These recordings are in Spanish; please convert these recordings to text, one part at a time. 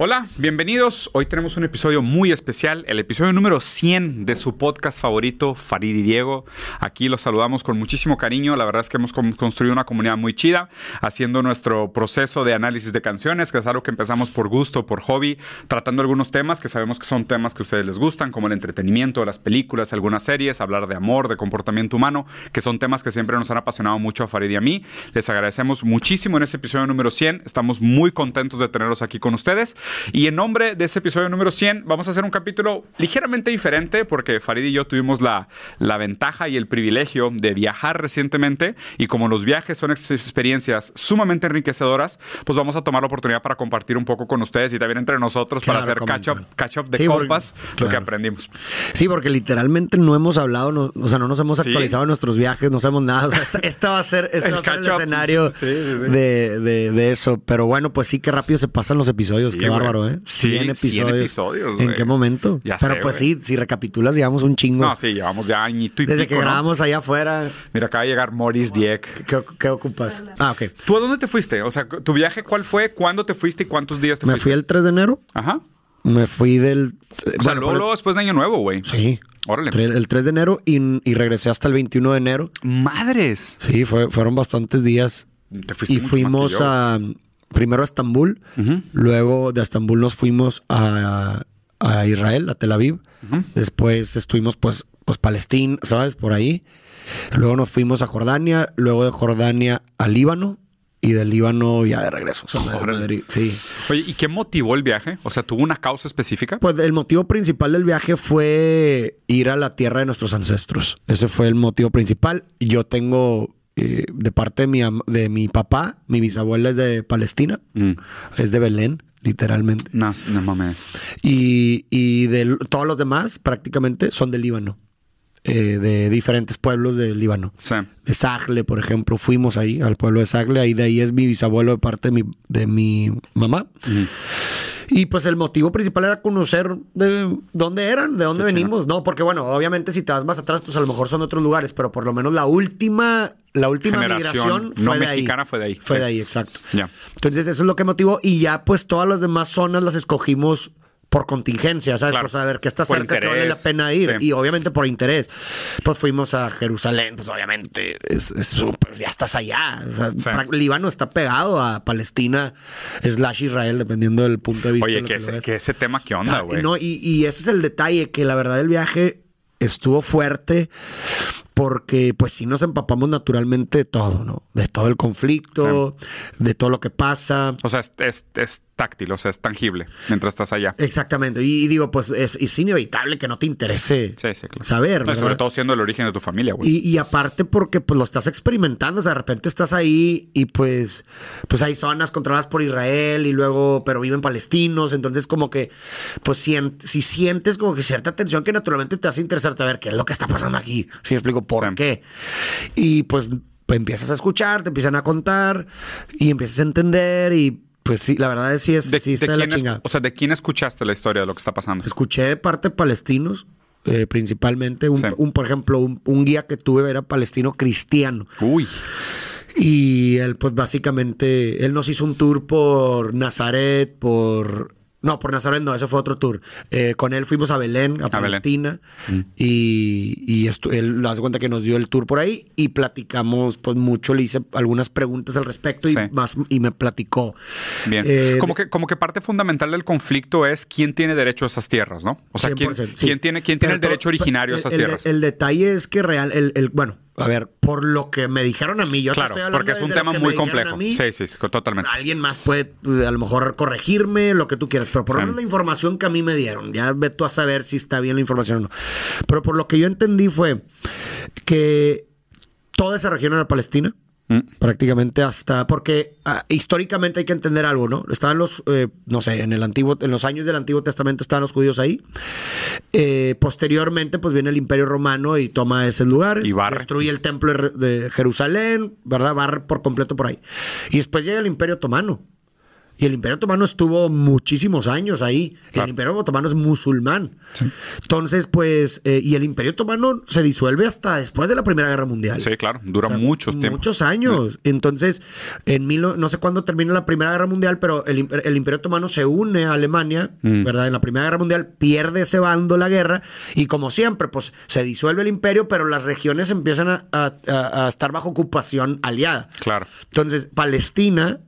Hola, bienvenidos. Hoy tenemos un episodio muy especial, el episodio número 100 de su podcast favorito, Farid y Diego. Aquí los saludamos con muchísimo cariño. La verdad es que hemos construido una comunidad muy chida, haciendo nuestro proceso de análisis de canciones, que es algo que empezamos por gusto, por hobby, tratando algunos temas que sabemos que son temas que a ustedes les gustan, como el entretenimiento, las películas, algunas series, hablar de amor, de comportamiento humano, que son temas que siempre nos han apasionado mucho a Farid y a mí. Les agradecemos muchísimo en este episodio número 100. Estamos muy contentos de tenerlos aquí con ustedes. Y en nombre de ese episodio número 100, vamos a hacer un capítulo ligeramente diferente porque Farid y yo tuvimos la, la ventaja y el privilegio de viajar recientemente y como los viajes son experiencias sumamente enriquecedoras, pues vamos a tomar la oportunidad para compartir un poco con ustedes y también entre nosotros para hacer catch-up catch up de compas, lo que aprendimos. Sí, porque literalmente no hemos hablado, o sea, no nos hemos actualizado en nuestros viajes, no sabemos nada. O sea, esta, va a ser, este va a ser el escenario de, de, de, eso. Pero bueno, pues sí, qué rápido se pasan los episodios, qué bárbaro, ¿eh? 100 episodios. ¿En qué momento? Pero pues sí, si recapitulas, llevamos un chingo. No, sí, llevamos ya añito y Desde que grabamos allá afuera. Mira, acaba de llegar Morris Dieck. ¿Qué, ocupas? Ah, ok. ¿Tú a dónde te fuiste? O sea, ¿tu viaje cuál fue? ¿Cuándo te fuiste y cuántos días te fuiste? Me fui el 3 de enero. Ajá. Me fui del... O sea, luego, después de Año Nuevo, güey. Sí. Órale. El 3 de enero y, regresé hasta el 21 de enero. ¡Madres! Sí, fueron bastantes días. Te fuiste y fuimos a primero a Estambul, luego de Estambul nos fuimos a, Israel, a Tel Aviv, después estuvimos pues, pues Palestina, ¿sabes? Por ahí. Luego nos fuimos a Jordania, luego de Jordania a Líbano, y del Líbano ya de regreso. Madrid, sí. Oye, ¿y qué motivó el viaje? O sea, ¿tuvo una causa específica? Pues el motivo principal del viaje fue ir a la tierra de nuestros ancestros. Ese fue el motivo principal. Yo tengo eh, de parte de mi, de mi papá, mi bisabuela es de Palestina, mm. es de Belén, literalmente. No, no mames. Y, y de todos los demás, prácticamente, son del Líbano. Eh, de diferentes pueblos del Líbano. Sí. De Sagle, por ejemplo, fuimos ahí, al pueblo de Sagle, ahí de ahí es mi bisabuelo de parte de mi, de mi mamá. Y pues el motivo principal era conocer de dónde eran, de dónde venimos. No, porque bueno, obviamente si te vas más atrás, pues a lo mejor son otros lugares, pero por lo menos la última, la última migración fue de mexicana fue de ahí. Fue de ahí, exacto. Entonces eso es lo que motivó y ya pues todas las demás zonas las escogimos por contingencia, ¿sabes? Por saber que está cerca, que vale la pena ir. Y obviamente por interés. Pues fuimos a Jerusalén, pues obviamente es, pues, ya estás allá. Líbano está pegado a Palestina, slash Israel, dependiendo del punto de vista. Oye, que, ese, que, ese, tema, ¿qué onda, güey? No, y, y ese es el detalle, que la verdad el viaje estuvo fuerte porque pues sí nos empapamos naturalmente de todo, ¿no? De todo el conflicto, de todo lo que pasa. O sea, es, es, táctil, o sea, es tangible mientras estás allá. Exactamente. Y, digo, pues es, inevitable que no te interese saber. sobre todo siendo el origen de tu familia, güey. Y, y, aparte porque pues lo estás experimentando, o sea, de repente estás ahí y pues, pues hay zonas controladas por Israel y luego, pero viven palestinos, entonces como que, pues si, si sientes como que cierta tensión que naturalmente te hace interesarte a ver qué es lo que está pasando aquí. Si me explico por qué. Y pues, pues empiezas a escuchar, te empiezan a contar y empiezas a entender y pues sí, la verdad es sí, es, de, sí está la chingada. o sea, ¿de quién escuchaste la historia de lo que está pasando? Escuché de parte de palestinos, eh, principalmente. Un, por ejemplo, un, un, guía que tuve era palestino cristiano. Uy. Y él, pues básicamente, él nos hizo un tour por Nazaret, por no, por Nazaret no, ese fue otro tour. Eh, con él fuimos a Belén, a, Palestina, mm. y, y él hace cuenta que nos dio el tour por ahí y platicamos pues mucho, le hice algunas preguntas al respecto y más y me platicó. Bien. Eh, como, que, como que parte fundamental del conflicto es quién tiene derecho a esas tierras, ¿no? O sea, quién, quién, tiene, quién tiene el derecho originario a esas tierras. El, detalle es que real, el, el bueno, a ver, por lo que me dijeron a mí, yo claro, porque es un tema muy complejo. sí, sí, totalmente. Alguien más puede eh, a lo mejor corregirme, lo que tú quieras, pero por lo menos la información que a mí me dieron, ya ve tú a saber si está bien la información o no. Pero por lo que yo entendí fue que toda esa región era Palestina Mm. Prácticamente hasta, porque ah, históricamente hay que entender algo, ¿no? Estaban los, eh, no sé, en el antiguo, en los años del Antiguo Testamento estaban los judíos ahí. Eh, posteriormente, pues viene el Imperio Romano y toma ese lugar, y destruye el templo de Jerusalén, ¿verdad? Barre por completo por ahí. Y después llega el Imperio Otomano. Y el Imperio Otomano estuvo muchísimos años ahí. Claro. El Imperio Otomano es musulmán. Entonces, pues, eh, y el Imperio Otomano se disuelve hasta después de la Primera Guerra Mundial. Sí, claro, dura O sea, muchos tiempos. Muchos años. Entonces, en mil, no sé cuándo termina la Primera Guerra Mundial, pero el, imper- el Imperio Otomano se une a Alemania, Mm. ¿verdad? En la Primera Guerra Mundial pierde ese bando la guerra y como siempre, pues se disuelve el imperio, pero las regiones empiezan a- a estar bajo ocupación aliada. Claro, Entonces, Palestina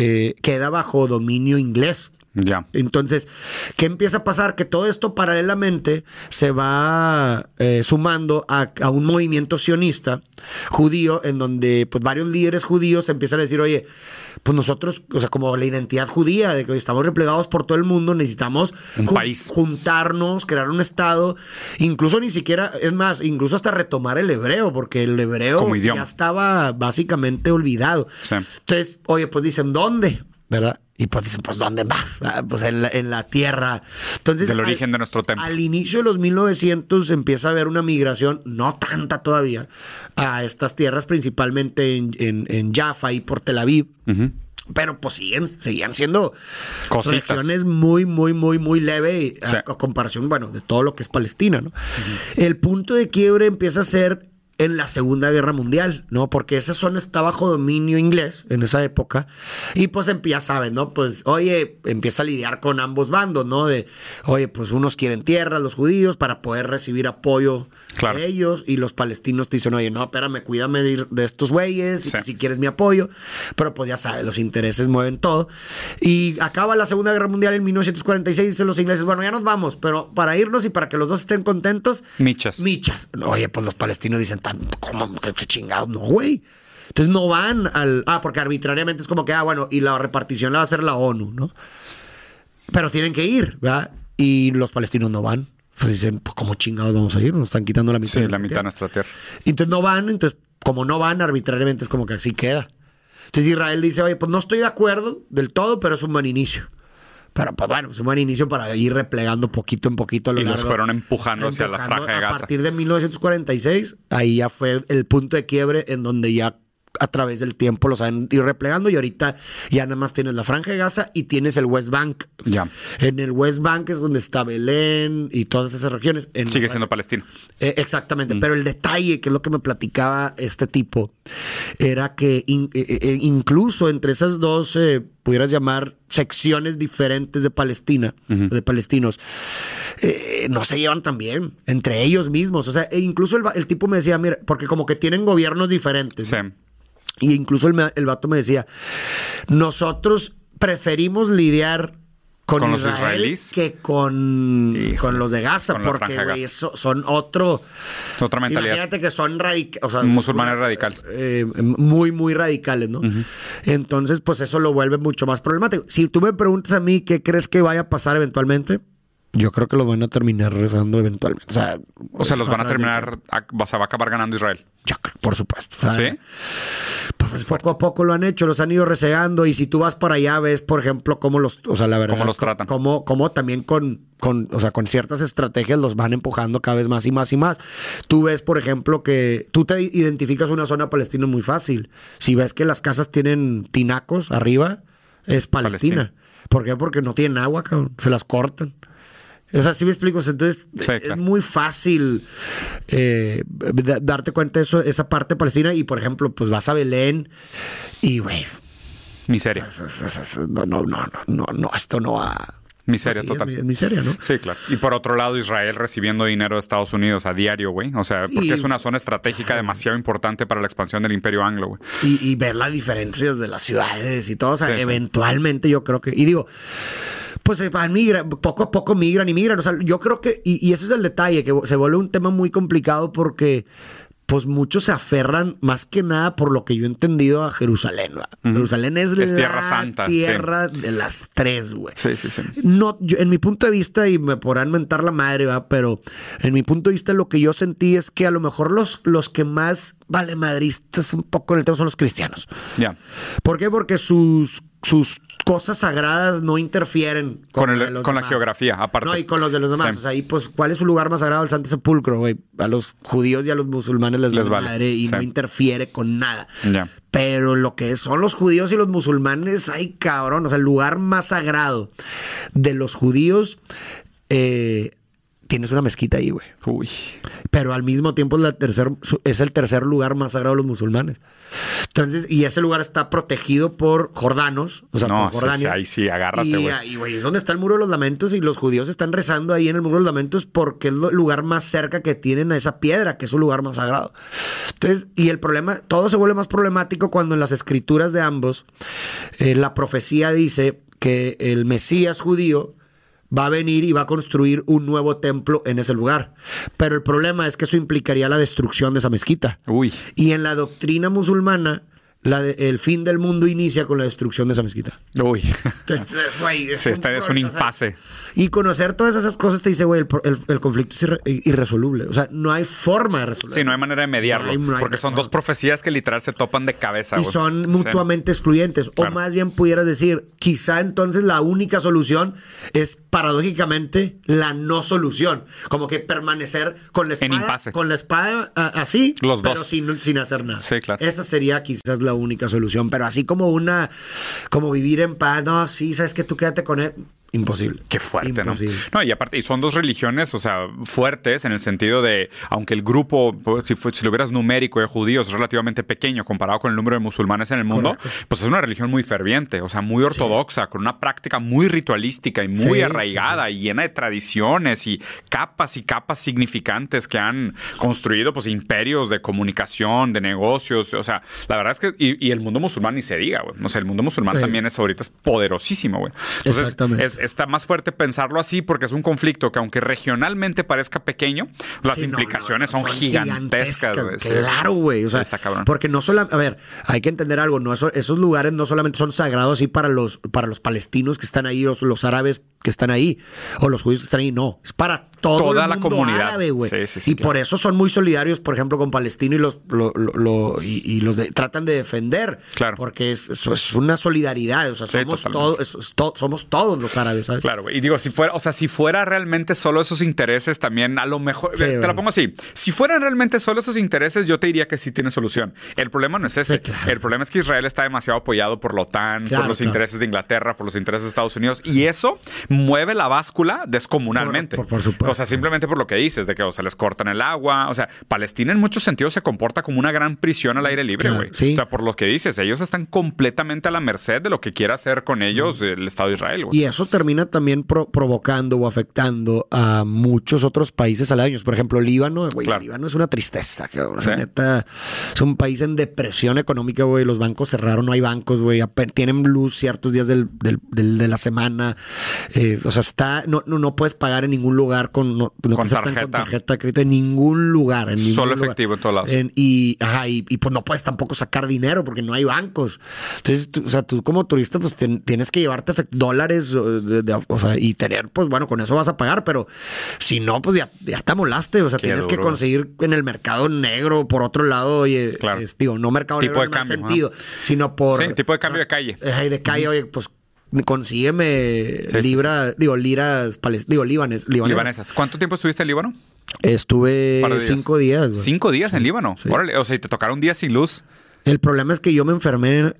eh, queda bajo dominio inglés. Ya. Entonces, ¿qué empieza a pasar? Que todo esto paralelamente se va eh, sumando a, a un movimiento sionista judío en donde pues varios líderes judíos empiezan a decir, oye, pues nosotros, o sea, como la identidad judía, de que estamos replegados por todo el mundo, necesitamos Un país. juntarnos, crear un estado, incluso ni siquiera, es más, incluso hasta retomar el hebreo, porque el hebreo Como idioma. ya estaba básicamente olvidado. Sí. Entonces, oye, pues dicen, ¿dónde? ¿Verdad? Y pues dicen, pues ¿dónde más? Ah, Pues en la, en la tierra. Entonces, Del al- origen de nuestro templo. Al inicio de los 1900 empieza a haber una migración, no tanta todavía, a estas tierras, principalmente en, en, en Jaffa y por Tel Aviv. Pero pues siguen, seguían siendo Cositas. regiones muy, muy, muy, muy leve a, Sí. a comparación, bueno, de todo lo que es Palestina, ¿no? El punto de quiebre empieza a ser en la Segunda Guerra Mundial, ¿no? Porque esa zona está bajo dominio inglés en esa época. Y pues empieza, ¿sabes, no? Pues, oye, empieza a lidiar con ambos bandos, ¿no? De, oye, pues unos quieren tierra, los judíos, para poder recibir apoyo Claro. de ellos. Y los palestinos te dicen, oye, no, espérame, cuídame de, de estos güeyes, Sí. si quieres mi apoyo. Pero pues ya sabes, los intereses mueven todo. Y acaba la Segunda Guerra Mundial en 1946, dicen los ingleses, bueno, ya nos vamos, pero para irnos y para que los dos estén contentos, Michas. michas. Oye, pues los palestinos dicen, "Tan- ¿cómo? ¿Qué, qué chingados? No, güey. Entonces no van al... Ah, porque arbitrariamente es como que, ah, bueno, y la repartición la va a hacer la ONU, ¿no? Pero tienen que ir, ¿verdad? Y los palestinos no van. Pues dicen, pues ¿cómo chingados vamos a ir? Nos están quitando la mitad. Sí, de la mitad de tierra". nuestra tierra. Entonces no van, entonces como no van arbitrariamente es como que así queda. Entonces Israel dice, oye, pues no estoy de acuerdo del todo, pero es un buen inicio. Pero pues bueno, es un buen inicio para ir replegando poquito en poquito a lo Y los largo. fueron empujando hacia la Empujando franja de A Gaza. partir de 1946, ahí ya fue el punto de quiebre en donde ya a través del tiempo los han ido replegando y ahorita ya nada más tienes la franja de Gaza y tienes el West Bank. Ya. En el West Bank es donde está Belén y todas esas regiones. En- Sigue siendo palestino. eh, exactamente, pero el detalle, que es lo que me platicaba este tipo, era que in- eh, eh, incluso entre esas dos, eh, pudieras llamar secciones diferentes de Palestina, de palestinos, eh, no se llevan tan bien entre ellos mismos. O sea, e incluso el, el tipo me decía, mira, porque como que tienen gobiernos diferentes. Sí. ¿no? Y incluso el, el vato me decía, nosotros preferimos lidiar con, ¿Con los Israel israelíes? que con, con los de Gaza, porque eso- son otro... Otra mentalidad. Imagínate que son radicales. Musulmanes radicales. muy, muy radicales, ¿no? Entonces, pues eso lo vuelve mucho más problemático. Si tú me preguntas a mí qué crees que vaya a pasar eventualmente, yo creo que lo van a terminar rezando eventualmente. O sea, O sea, los van a terminar, o sea, va a acabar ganando Israel. Yo creo, por supuesto. Sea, ¿Sí? Pues poco a poco lo han hecho, los han ido resegando y si tú vas para allá ves, por ejemplo, cómo los, o sea, la verdad, Cómo los tratan. cómo, cómo también con, con, o sea, con ciertas estrategias los van empujando cada vez más y más y más. Tú ves, por ejemplo, que tú te identificas una zona palestina muy fácil. Si ves que las casas tienen tinacos arriba, es Palestina. Palestina. ¿Por qué? Porque no tienen agua, cabrón. Se las cortan. O sea, sí me explico. Entonces, Sí, es muy fácil eh, da- darte cuenta de eso, esa parte palestina. Y, por ejemplo, pues vas a Belén y, güey, Miseria. no, no, no, no, no, esto no va... Miseria pues sí, total. Es, miseria, ¿no? Sí, claro. Y por otro lado, Israel recibiendo dinero de Estados Unidos a diario, güey. O sea, porque Y- es una zona estratégica demasiado importante para la expansión del imperio anglo, güey. Y, y ver las diferencias de las ciudades y todo. O sea, Sí, sí. eventualmente yo creo que. Y digo, pues eh, van, migran, poco a poco migran y migran. O sea, yo creo que. Y, y ese es el detalle, que se vuelve un tema muy complicado porque. Pues muchos se aferran más que nada por lo que yo he entendido a Jerusalén. ¿va? Jerusalén es, Es la tierra santa, sí. tierra de las tres, güey. Sí, sí, sí. No, yo- en mi punto de vista, y me podrán mentar la madre, ¿va? pero en mi punto de vista lo que yo sentí es que a lo mejor los, los que más vale madristas un poco en el tema son los cristianos. Ya. ¿Por qué? Porque sus, sus cosas sagradas no interfieren Con, el- la de los con la demás. geografía, aparte. No, y con los de los demás. Sí. O sea, ahí, pues, ¿cuál es su lugar más sagrado? El Santo Sepulcro, güey. A los judíos y a los musulmanes les, Les vale madre y Sí. no interfiere con nada. Pero lo que son los judíos y los musulmanes, ay, cabrón. O sea, el lugar más sagrado de los judíos, eh, tienes una mezquita ahí, güey. Uy. Pero al mismo tiempo es, la tercer, su- es el tercer lugar más sagrado de los musulmanes. Entonces, y ese lugar está protegido por jordanos, o sea, No, por sí, Jordania. sí, ahí sí, agárrate, Y güey. ahí, güey, es donde está el muro de los lamentos y los judíos están rezando ahí en el muro de los lamentos porque es el lugar más cerca que tienen a esa piedra, que es su lugar más sagrado. Entonces, y el problema, todo se vuelve más problemático cuando en las escrituras de ambos, eh, la profecía dice que el Mesías judío va a venir y va a construir un nuevo templo en ese lugar. Pero el problema es que eso implicaría la destrucción de esa mezquita. Uy. Y en la doctrina musulmana, la de- el fin del mundo inicia con la destrucción de esa mezquita. Uy. Entonces, eso ahí es Sí, está- es un problema, o sea, impasse. y conocer todas esas cosas te dice, güey, el, pro- el- el conflicto es irre- irresoluble. O sea, no hay forma de resolverlo. Sí, no hay manera de mediarlo. No hay- no hay porque son forma. dos profecías que literal se topan de cabeza. y son Sí. mutuamente excluyentes. Claro. O más bien pudieras decir, quizá entonces la única solución es paradójicamente la no solución. Como que permanecer con la En espada, impasse. con la espada a- así, Los pero dos. sin, sin hacer nada. Sí, claro. Esa sería quizás la única solución. Pero así como una, como vivir en paz, no, sí, sabes que tú quédate con él. Imposible. Qué fuerte, Imposible. ¿no? No, y aparte, y son dos religiones, o sea, fuertes en el sentido de, aunque el grupo, pues, si, fue- si lo hubieras numérico de judíos es relativamente pequeño comparado con el número de musulmanes en el mundo, Correcto. pues es una religión muy ferviente, o sea, muy ortodoxa, con una práctica muy ritualística y muy Sí, arraigada y llena de tradiciones y capas y capas significantes que han construido, pues, imperios de comunicación, de negocios, o sea, la verdad es que, y, y el mundo musulmán ni se diga, güey, o sea, el mundo musulmán también es ahorita es poderosísimo, güey. Entonces, Exactamente. es- está más fuerte pensarlo así porque es un conflicto que aunque regionalmente parezca pequeño, las Sí, no, implicaciones no, son, gigantescas. Claro, güey. O sea, Está cabrón. porque no solo, a ver, hay que entender algo, no Eso- esos lugares no solamente son sagrados así para los, para los palestinos que están ahí, o los árabes que están ahí, o los judíos que están ahí, no, es para todo Toda el la comunidad. árabe, güey. Sí, sí, sí, y por eso son muy solidarios, por ejemplo, con Palestina y los lo- lo- lo- y, y los de- tratan de defender, Claro. porque es, es una solidaridad, o sea, somos totalmente. todos, es- es to- somos todos los árabes, ¿sabes? Claro, güey. Y digo, si fuera, o sea, si fuera realmente solo esos intereses, también a lo mejor, Sí, te la pongo así, si fueran realmente solo esos intereses, yo te diría que sí tiene solución. El problema no es ese. Claro. El problema es que Israel está demasiado apoyado por la OTAN, por los intereses de Inglaterra, por los intereses de Estados Unidos, y eso mueve la báscula descomunalmente. Por- por- por supuesto. O sea, simplemente por lo que dices, de que o sea, les cortan el agua. O sea, Palestina en muchos sentidos se comporta como una gran prisión al aire libre, Claro, güey. sí. O sea, por lo que dices, ellos están completamente a la merced de lo que quiera hacer con ellos el Estado de Israel, güey. Y eso termina también pro- provocando o afectando a muchos otros países aledaños. Por ejemplo, Líbano, güey, Claro. Líbano es una tristeza, cabrón. O sea, Sí. neta, es un país en depresión económica, güey. Los bancos cerraron, no hay bancos, güey. Tienen luz ciertos días del, del- del- de la semana. Eh, o sea, está, no, no, no puedes pagar en ningún lugar con, no, no Con te tarjeta. con tarjeta de crédito en ningún lugar. En ningún Solo lugar. efectivo en todos lados. En- y, ajá, y, y, pues no puedes tampoco sacar dinero porque no hay bancos. Entonces, tú- o sea, tú como turista, pues ten- tienes que llevarte dólares, o, de- de- o sea, y tener, pues bueno, con eso vas a pagar, pero si no, pues ya, ya te amolaste. O sea, Qué tienes que conseguir en el mercado negro, por otro lado, oye, Claro. es- digo, no mercado Tipo negro de en cambio, sentido, sino por. Sí, tipo de cambio de calle. Y de calle, oye, pues consígueme sí, libra, digo, liras, digo, libanes, libanesas. Libanesas. ¿Cuánto tiempo estuviste en Líbano? Estuve días. cinco días. güey. Cinco días en Líbano. sí. Órale, o sea, y te tocaron días sin luz. El problema es que yo me enfermé.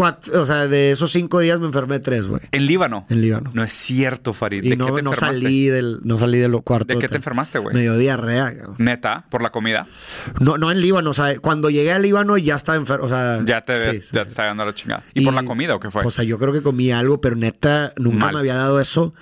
Cuatro, o sea, de esos cinco días me enfermé tres, güey. En Líbano. En Líbano. No es cierto, Farid. Y ¿De no, qué te no enfermaste? salí del, no salí de lo cuarto. ¿De qué te enfermaste, güey? Me dio diarrea. cabrón. Neta, por la comida. No, no en Líbano, o sea, cuando llegué a Líbano ya estaba enfermo. O sea, Ya te, sí, sí, ya sí. te está dando la chingada. ¿Y, por la comida o qué fue? O sea, yo creo que comí algo, pero neta, nunca Mal. me había dado eso.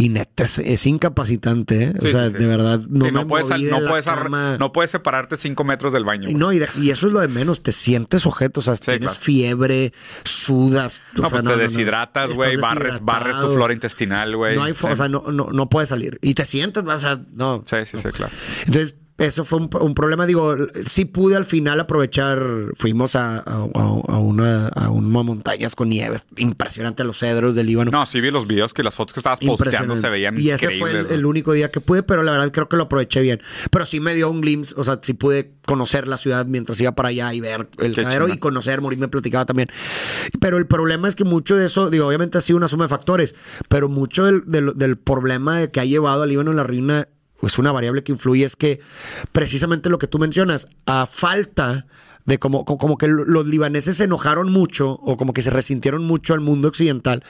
Y neta, es, es incapacitante, ¿eh? Sí, o sea, sí, de verdad, no Sí, me puedes, moví de no, la puedes ar- cama. no puedes separarte cinco metros del baño. No, y, de- y eso es lo de menos, te sientes sujeto, o sea, tienes claro. fiebre, sudas. o No, sea, pues te deshidratas, güey, barres, barres tu flora intestinal, güey. No hay, o sea, no, no, no puedes salir. Y te sientes, o sea, no. Sí, sí, sí, claro. Entonces, eso fue un, un problema. Digo, sí pude al final aprovechar. Fuimos a, a- una, a unas montañas con nieve. Impresionante los cedros del Líbano. No, sí vi los videos que las fotos que estabas posteando se veían Y ese fue el, único día que pude, pero la verdad creo que lo aproveché bien. Pero sí me dio un glimpse, o sea, sí pude conocer la ciudad mientras iba para allá y ver el Qué cadero y conocer, Morir me platicaba también. Pero el problema es que mucho de eso, digo, obviamente ha sido una suma de factores, pero mucho del, del- del problema que ha llevado al Líbano en la ruina, pues una variable que influye es que precisamente lo que tú mencionas, a falta de como, como, que los libaneses se enojaron mucho o como que se resintieron mucho al mundo occidental.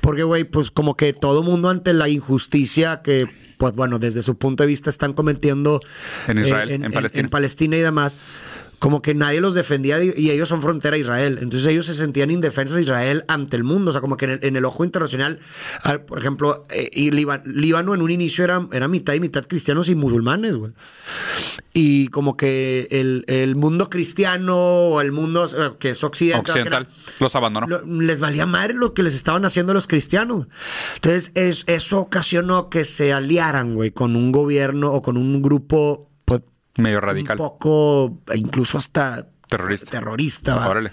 Porque, güey, pues como que todo mundo ante la injusticia que, pues bueno, desde su punto de vista están cometiendo En Israel, en Palestina. en Palestina y demás. Como que nadie los defendía y ellos son frontera a Israel. Entonces ellos se sentían indefensos de Israel ante el mundo. O sea, como que en el, en el ojo internacional, al- por ejemplo, eh, y Líbano, Líbano en un inicio era, era mitad y mitad cristianos y musulmanes, güey. Y como que el, el mundo cristiano o el mundo que es occidental, Occidental. era- Los abandonó. lo- les valía madre lo que les estaban haciendo a los cristianos. Entonces, es- eso ocasionó que se aliaran, güey, con un gobierno o con un grupo, Medio radical. un poco, incluso hasta Terrorista. terrorista, va. Órale.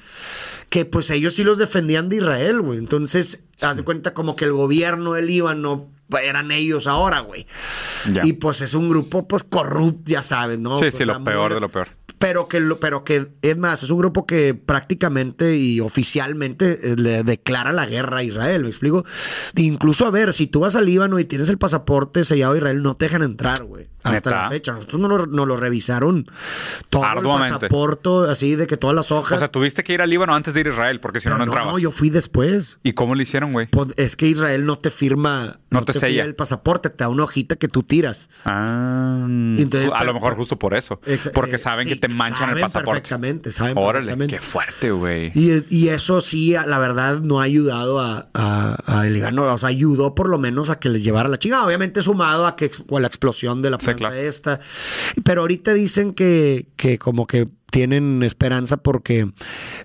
Que pues ellos sí los defendían de Israel, güey. Entonces, haz de cuenta como que el gobierno del Líbano eran ellos ahora, güey. Ya. Y pues es un grupo, pues, corrupto, ya sabes, ¿no? Sí, O sí, sea, lo peor muy- de lo peor. Pero que, pero que, es más, es un grupo que prácticamente y oficialmente eh, le declara la guerra a Israel, ¿me explico? Incluso, a ver, si tú vas al Líbano y tienes el pasaporte sellado de Israel, no te dejan entrar, güey. Hasta ¿Neta? la fecha. Nosotros nos lo, nos lo revisaron todo Arduamente. el pasaporte, así de que todas las hojas. O sea, tuviste que ir al Líbano antes de ir a Israel porque si no, no entrabas. no, yo fui después. ¿Y cómo lo hicieron, güey? Pues, Es que Israel no te firma, No te sella. el pasaporte, te da una hojita que tú tiras. Ah, Entonces, a pero- lo mejor justo por eso. Porque eh, saben sí, que te manchan el pasaporte. Perfectamente, saben Órale, perfectamente. qué fuerte, güey. Y, y eso sí, la verdad, no ha ayudado a, a, a. O sea, ayudó por lo menos a que les llevara la chingada. Obviamente sumado a que a la explosión de la Sí, planta claro. esta. Pero ahorita dicen que, que como que tienen esperanza porque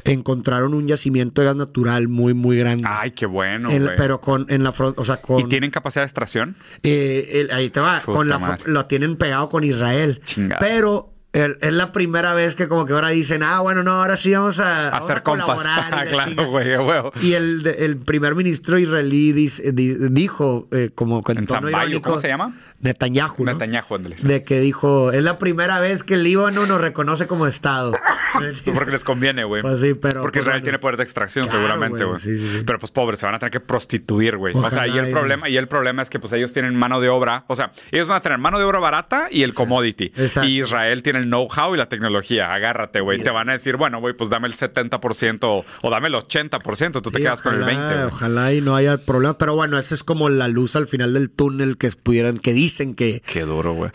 encontraron un yacimiento de gas natural muy, muy grande. Ay, qué bueno, En- pero con en la frontera, o sea, con ¿Y tienen capacidad de extracción? eh, el- ahí te va, Puta con la, madre. lo tienen pegado con Israel. Chingados. Pero el- es la primera vez que como que ahora dicen, ah, bueno, no, ahora sí vamos a, Hacer a compas. colaborar y claro, güey, el, el primer ministro israelí dice- di- dijo, eh, como con En tono Zambayo, irónico, ¿cómo se llama? Netanyahu, ¿no? Netanyahu, ándale. De que dijo, es la primera vez que el Líbano nos reconoce como Estado. Porque les conviene, güey. Pues sí, pero, Porque pues, Israel bueno. tiene poder de extracción, Claro, seguramente, güey, sí, sí, sí. Pero pues pobres, se van a tener que prostituir, güey. O sea, y el problema, y el problema es que pues ellos tienen mano de obra. O sea, ellos van a tener mano de obra barata y el commodity. Exacto. Y Israel tiene el know-how y la tecnología. Agárrate, güey. Te van a decir, bueno, güey, pues dame el 70% o, o dame el 80%, tú te quedas con el ojalá, 20%. güey. Ojalá y no haya problema. Pero bueno, esa es como la luz al final del túnel que pudieran, que dicen que, Qué duro, güey.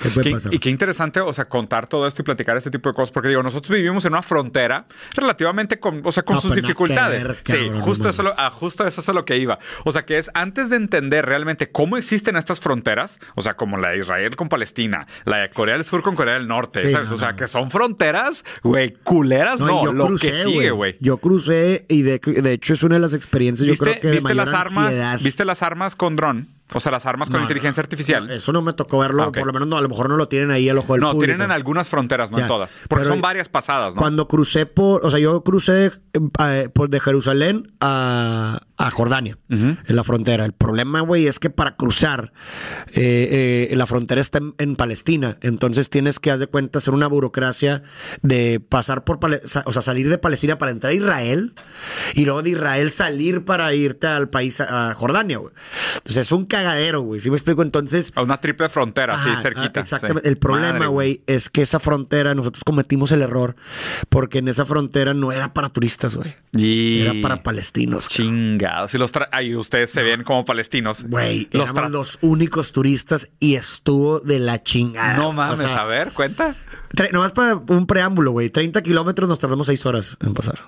Y qué interesante, o sea, contar todo esto y platicar este tipo de cosas, porque digo, nosotros vivimos en una frontera relativamente con, o sea, con No, sus pues dificultades. sí, cabrón, justo no eso, lo, ah, justo eso es a lo que iba. O sea, que es antes de entender realmente cómo existen estas fronteras, o sea, como la de Israel con Palestina, la de Corea del Sur con Corea del Norte, Sí, ¿sabes? no, o sea, no. que son fronteras, güey, culeras, no, yo lo crucé, que sigue, güey. Yo crucé y de, de hecho es una de las experiencias, yo ¿Viste, creo que de viste mayor las armas? ansiedad. ¿Viste las armas con dron? O sea, las armas con No, inteligencia artificial. no, eso no me tocó verlo, Ah, por lo menos no, a lo mejor no lo tienen ahí al ojo del no, público. tienen en algunas fronteras, no en todas. Porque Pero son varias pasadas, ¿no? Cuando crucé por, o sea, yo crucé eh, por de Jerusalén a, a Jordania, en la frontera. El problema, güey, es que para cruzar, eh, eh, la frontera está en, en Palestina. Entonces tienes que, haz de cuenta, hacer una burocracia de pasar por, Pale- o sea, salir de Palestina para entrar a Israel y luego de Israel salir para irte al país, a, a Jordania, güey. Entonces es un cagadero, güey. ¿Sí me explico? Entonces... A una triple frontera, Ajá, cerquita. Exactamente. sí. El problema, güey, es que esa frontera, nosotros cometimos el error porque en esa frontera no era para turistas, güey. Y... Era para palestinos. cabrón. Chingados. Y los Ahí ustedes se ven como palestinos. Güey, los los únicos turistas y estuvo de la chingada. No O mames, sea, a ver, cuenta. nomás para un preámbulo, güey. 30 kilómetros nos tardamos 6 horas en pasar.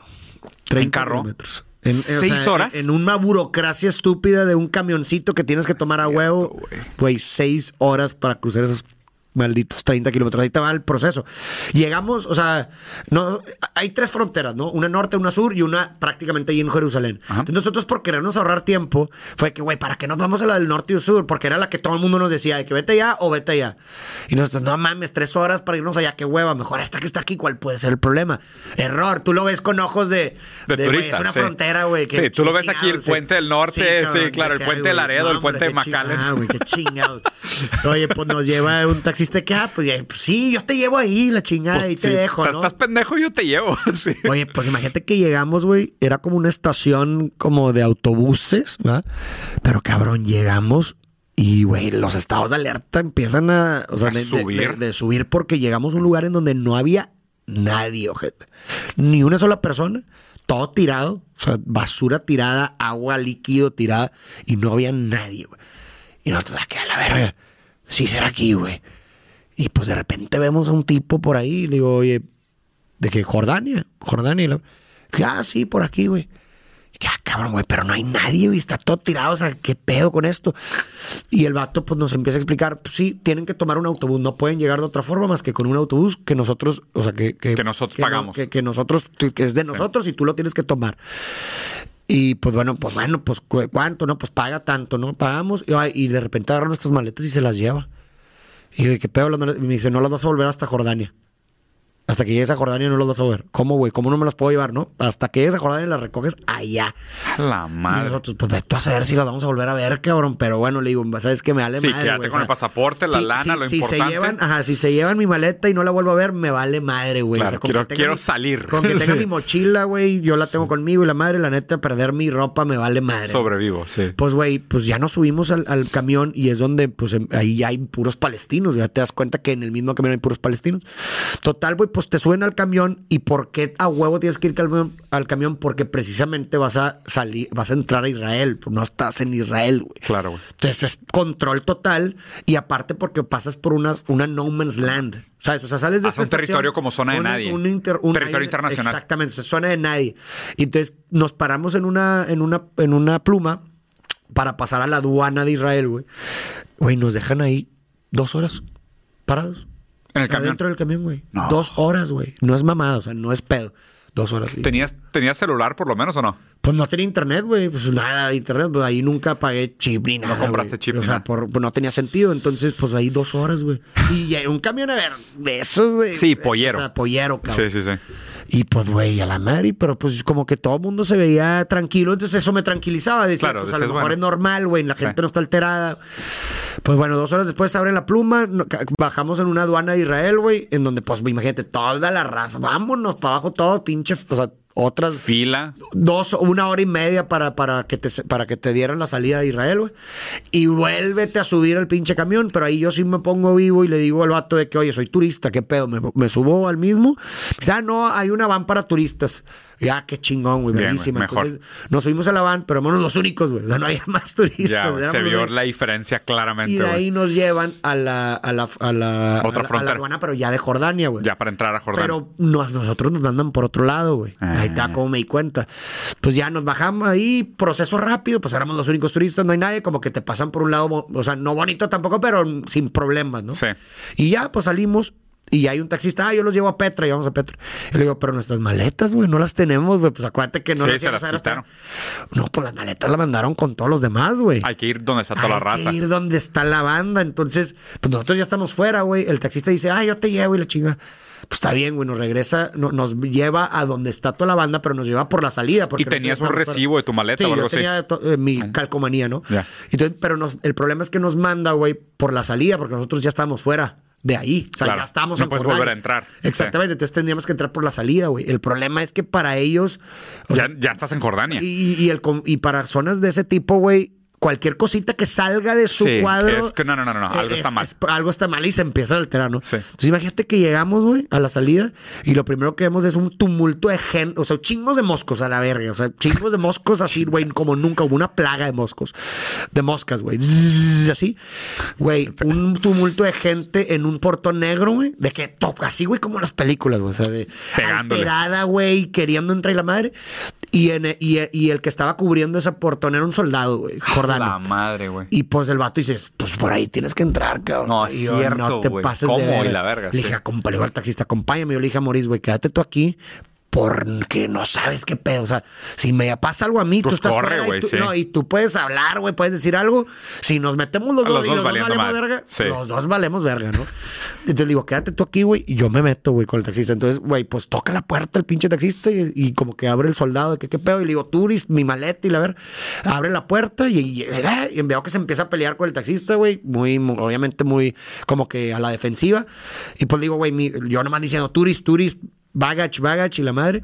30 ¿En carro? kilómetros. En, ¿Seis horas? En, en una burocracia estúpida de un camioncito que tienes que tomar a huevo. güey. Güey, 6 horas para cruzar esas malditos 30 kilómetros. Ahí te va el proceso. Llegamos, o sea, no, hay tres fronteras, ¿no? Una norte, una sur y una prácticamente ahí en Jerusalén. Entonces nosotros por querernos ahorrar tiempo, fue que, güey, ¿para qué nos vamos a la del norte y sur? Porque era la que todo el mundo nos decía, de que vete allá o vete allá. Y nosotros, no mames, tres horas para irnos allá, qué hueva, mejor esta que está aquí, ¿cuál puede ser el problema? Error, tú lo ves con ojos de... De, güey, turista. es una sí. frontera, güey. Sí, tú lo ves aquí, el puente del norte, sí, claro, el puente de Laredo, el puente de McAllen. chingada, güey, qué chingados. Oye, pues nos lleva un taxista que, ah, pues, pues, sí, yo te llevo ahí, la chingada, Pues, ahí te dejo, ¿no? estás pendejo, yo te llevo. sí. Oye, pues imagínate que llegamos, güey, era como una estación como de autobuses, ¿verdad? Pero cabrón, llegamos y, güey, los estados de alerta empiezan a, o sea, A de, de- subir. de- de subir porque llegamos a un lugar en donde no había nadie, ojete. Ni una sola persona. Todo tirado, o sea, basura tirada, agua líquido tirada y no había nadie, güey. Y nosotros aquí a la verga. Sí será aquí, güey. Y pues de repente vemos a un tipo por ahí y le digo, oye, ¿de qué? Jordania, Jordania. Y la- Dije, ah, sí, por aquí, güey. Y que, ah, cabrón, güey, pero no hay nadie, güey, está todo tirado, o sea, ¿qué pedo con esto? Y el vato, pues, nos empieza a explicar, pues, sí, tienen que tomar un autobús, no pueden llegar de otra forma más que con un autobús que nosotros, o sea, que... Que nosotros no- pagamos. que, que nosotros, que es de nosotros y tú lo tienes que tomar. Y pues bueno, pues bueno, pues cu- cuánto, ¿no? Pues paga tanto, ¿no? Pagamos y, y de repente agarra nuestras maletas y se las lleva. Y yo, ¿qué pedo? me dice, no las vas a volver hasta Jordania. Hasta que llegues a Jordania no las vas a ver. ¿Cómo, güey? ¿Cómo no me las puedo llevar, no? Hasta que llegues a Jordania las recoges allá. A la Y madre. nosotros, pues ve tú a saber si las vamos a volver a ver, cabrón. Pero bueno, le digo, ¿sabes qué? Me vale Sí, madre. quédate güey. con el pasaporte, la lana, lo si importante. Se llevan, ajá, si se llevan mi maleta y no la vuelvo a ver, me vale madre, güey. Claro, quiero- quiero mi- salir. Con que tenga Sí. mi mochila, güey, yo la tengo conmigo y la madre, la neta, perder mi ropa me vale madre. Sobrevivo, sí. Pues, güey, pues ya nos subimos al, al camión y es donde, pues, em- ahí ya hay puros palestinos. Ya te das cuenta que en el mismo camión hay puros palestinos. Total, güey, pues te suben al camión y ¿por qué a huevo tienes que ir al camión? Al camión? Porque precisamente vas a salir, vas a entrar a Israel. Pues no estás en Israel, güey. Claro, güey. Entonces es control total y aparte porque pasas por una, una no man's land. ¿Sabes? O sea, sales de esta un estación, territorio como zona de un- nadie. un inter- un Territorio aire- internacional. Exactamente, o sea, zona de nadie. Y entonces nos paramos en una, en una, en una pluma para pasar a la aduana de Israel, güey. Güey, nos dejan ahí dos horas parados. En el camión. Adentro del camión, güey. No. Dos horas, güey. No es mamada, o sea, no es pedo. Dos horas. ¿Tenías, ¿Tenías celular por lo menos o no? pues no tenía internet, güey. Pues nada de internet. Pues ahí nunca pagué chip ni nada. compraste güey. chip O sea, por, pues no tenía sentido. Entonces, pues ahí dos horas, güey. Y un camión, a ver, de esos de. Sí, pollero. O sea, pollero, cabrón. Sí, sí, sí. Y pues, güey, a la madre, pero pues como que todo el mundo se veía tranquilo, entonces eso me tranquilizaba. Decía, Claro, pues a lo mejor bueno. es normal, güey, la Sí. gente no está alterada. Pues bueno, dos horas después se abre la pluma, bajamos en una aduana de Israel, güey, en donde, pues imagínate, toda la raza, vámonos para abajo, todo pinche, o sea, otras Fila. dos, una hora y media para, para, que te, para que te dieran la salida de Israel, güey. Y vuélvete a subir al pinche camión. Pero ahí yo sí me pongo vivo y le digo al vato de que, oye, soy turista, ¿qué pedo? Me, me subo al mismo. Dice, ah, no, hay una van para turistas. Ya, qué chingón, güey, mejor. Entonces nos subimos a la van, pero éramos los únicos, güey. O sea, no había más turistas. Ya, se vio la diferencia claramente, y de ahí nos llevan a la, a la, a la, Otra a la- a frontera. la aduana, pero ya de Jordania, güey. Ya para entrar a Jordania. Pero nos- nosotros nos mandan por otro lado, güey. Ahí está Ah. como me di cuenta. Pues ya nos bajamos ahí, proceso rápido, pues éramos los únicos turistas, no hay nadie, como que te pasan por un lado, o sea, no bonito tampoco, pero sin problemas, ¿no? Sí. Y ya, pues salimos. Y hay un taxista, ah, yo los llevo a Petra, y vamos a Petra. Y le digo, pero nuestras maletas, güey, no las tenemos, güey. Pues acuérdate que no Sí, las se las hasta-. No, pues las maletas las mandaron con todos los demás, güey. Hay que ir donde está toda la Hay raza. que ir donde está la banda. Entonces, pues nosotros ya estamos fuera, güey. El taxista dice, ah, yo te llevo y la chinga. Pues está bien, güey, nos regresa, no- nos lleva a donde está toda la banda, pero nos lleva por la salida. Porque ¿Y tenías un recibo de tu maleta Sí, o algo yo tenía eh, mi calcomanía, ¿no? Ya. Entonces, pero nos- el problema es que nos manda, güey, por la salida, porque nosotros ya estábamos fuera de ahí. O sea, Claro, ya estamos no puedes volver a entrar. Exactamente, entonces tendríamos que entrar por la salida, güey. El problema es que para ellos, Ya, sea, ya estás en Jordania. y, y el, con- y para zonas de ese tipo, güey, cualquier cosita que salga de su Sí, cuadro. es que no, no, no, no, algo es- está mal. es- algo está mal y se empieza a alterar, ¿no? Sí. Entonces imagínate que llegamos, güey, a la salida y lo primero que vemos es un tumulto de gente, o sea, chingos de moscos a la verga, o sea, chingos de moscos así, güey, como nunca hubo una plaga de moscos, de moscas, güey, así, güey, un tumulto de gente en un portón negro, güey, de que toca así, güey, como en las películas, güey, o sea, de Pegándole. alterada, güey, queriendo entrar y la madre. Y, en, y, y el que estaba cubriendo ese portón era un soldado, güey, Jordano. La madre, güey. Y pues el vato dice, pues por ahí tienes que entrar, cabrón. No, es Y yo, cierto, No te pases ¿Cómo? de verga. Y la verga, Le sí. dije, "Acompa- le digo al taxista, acompáñame. Yo le dije a Maurice, güey, quédate tú aquí porque no sabes qué pedo. O sea, si me pasa algo a mí, tú Pues estás corre, fuera y tú, sí. no, y tú puedes hablar, güey, puedes decir algo. Si nos metemos los dos los y dos los dos valiendo valemos madre. verga, Sí. los dos valemos verga, ¿no? Entonces digo, quédate tú aquí, güey, y yo me meto, güey, con el taxista. Entonces, güey, pues toca la puerta el pinche taxista y, y como que abre el soldado de que qué pedo. Y le digo, turis, mi maleta y la ver, abre la puerta y, y, y veo que se empieza a pelear con el taxista, güey, muy, muy- obviamente muy como que a la defensiva. Y pues digo, güey, yo nomás diciendo, turis, turis, Bagage, bagage y la madre.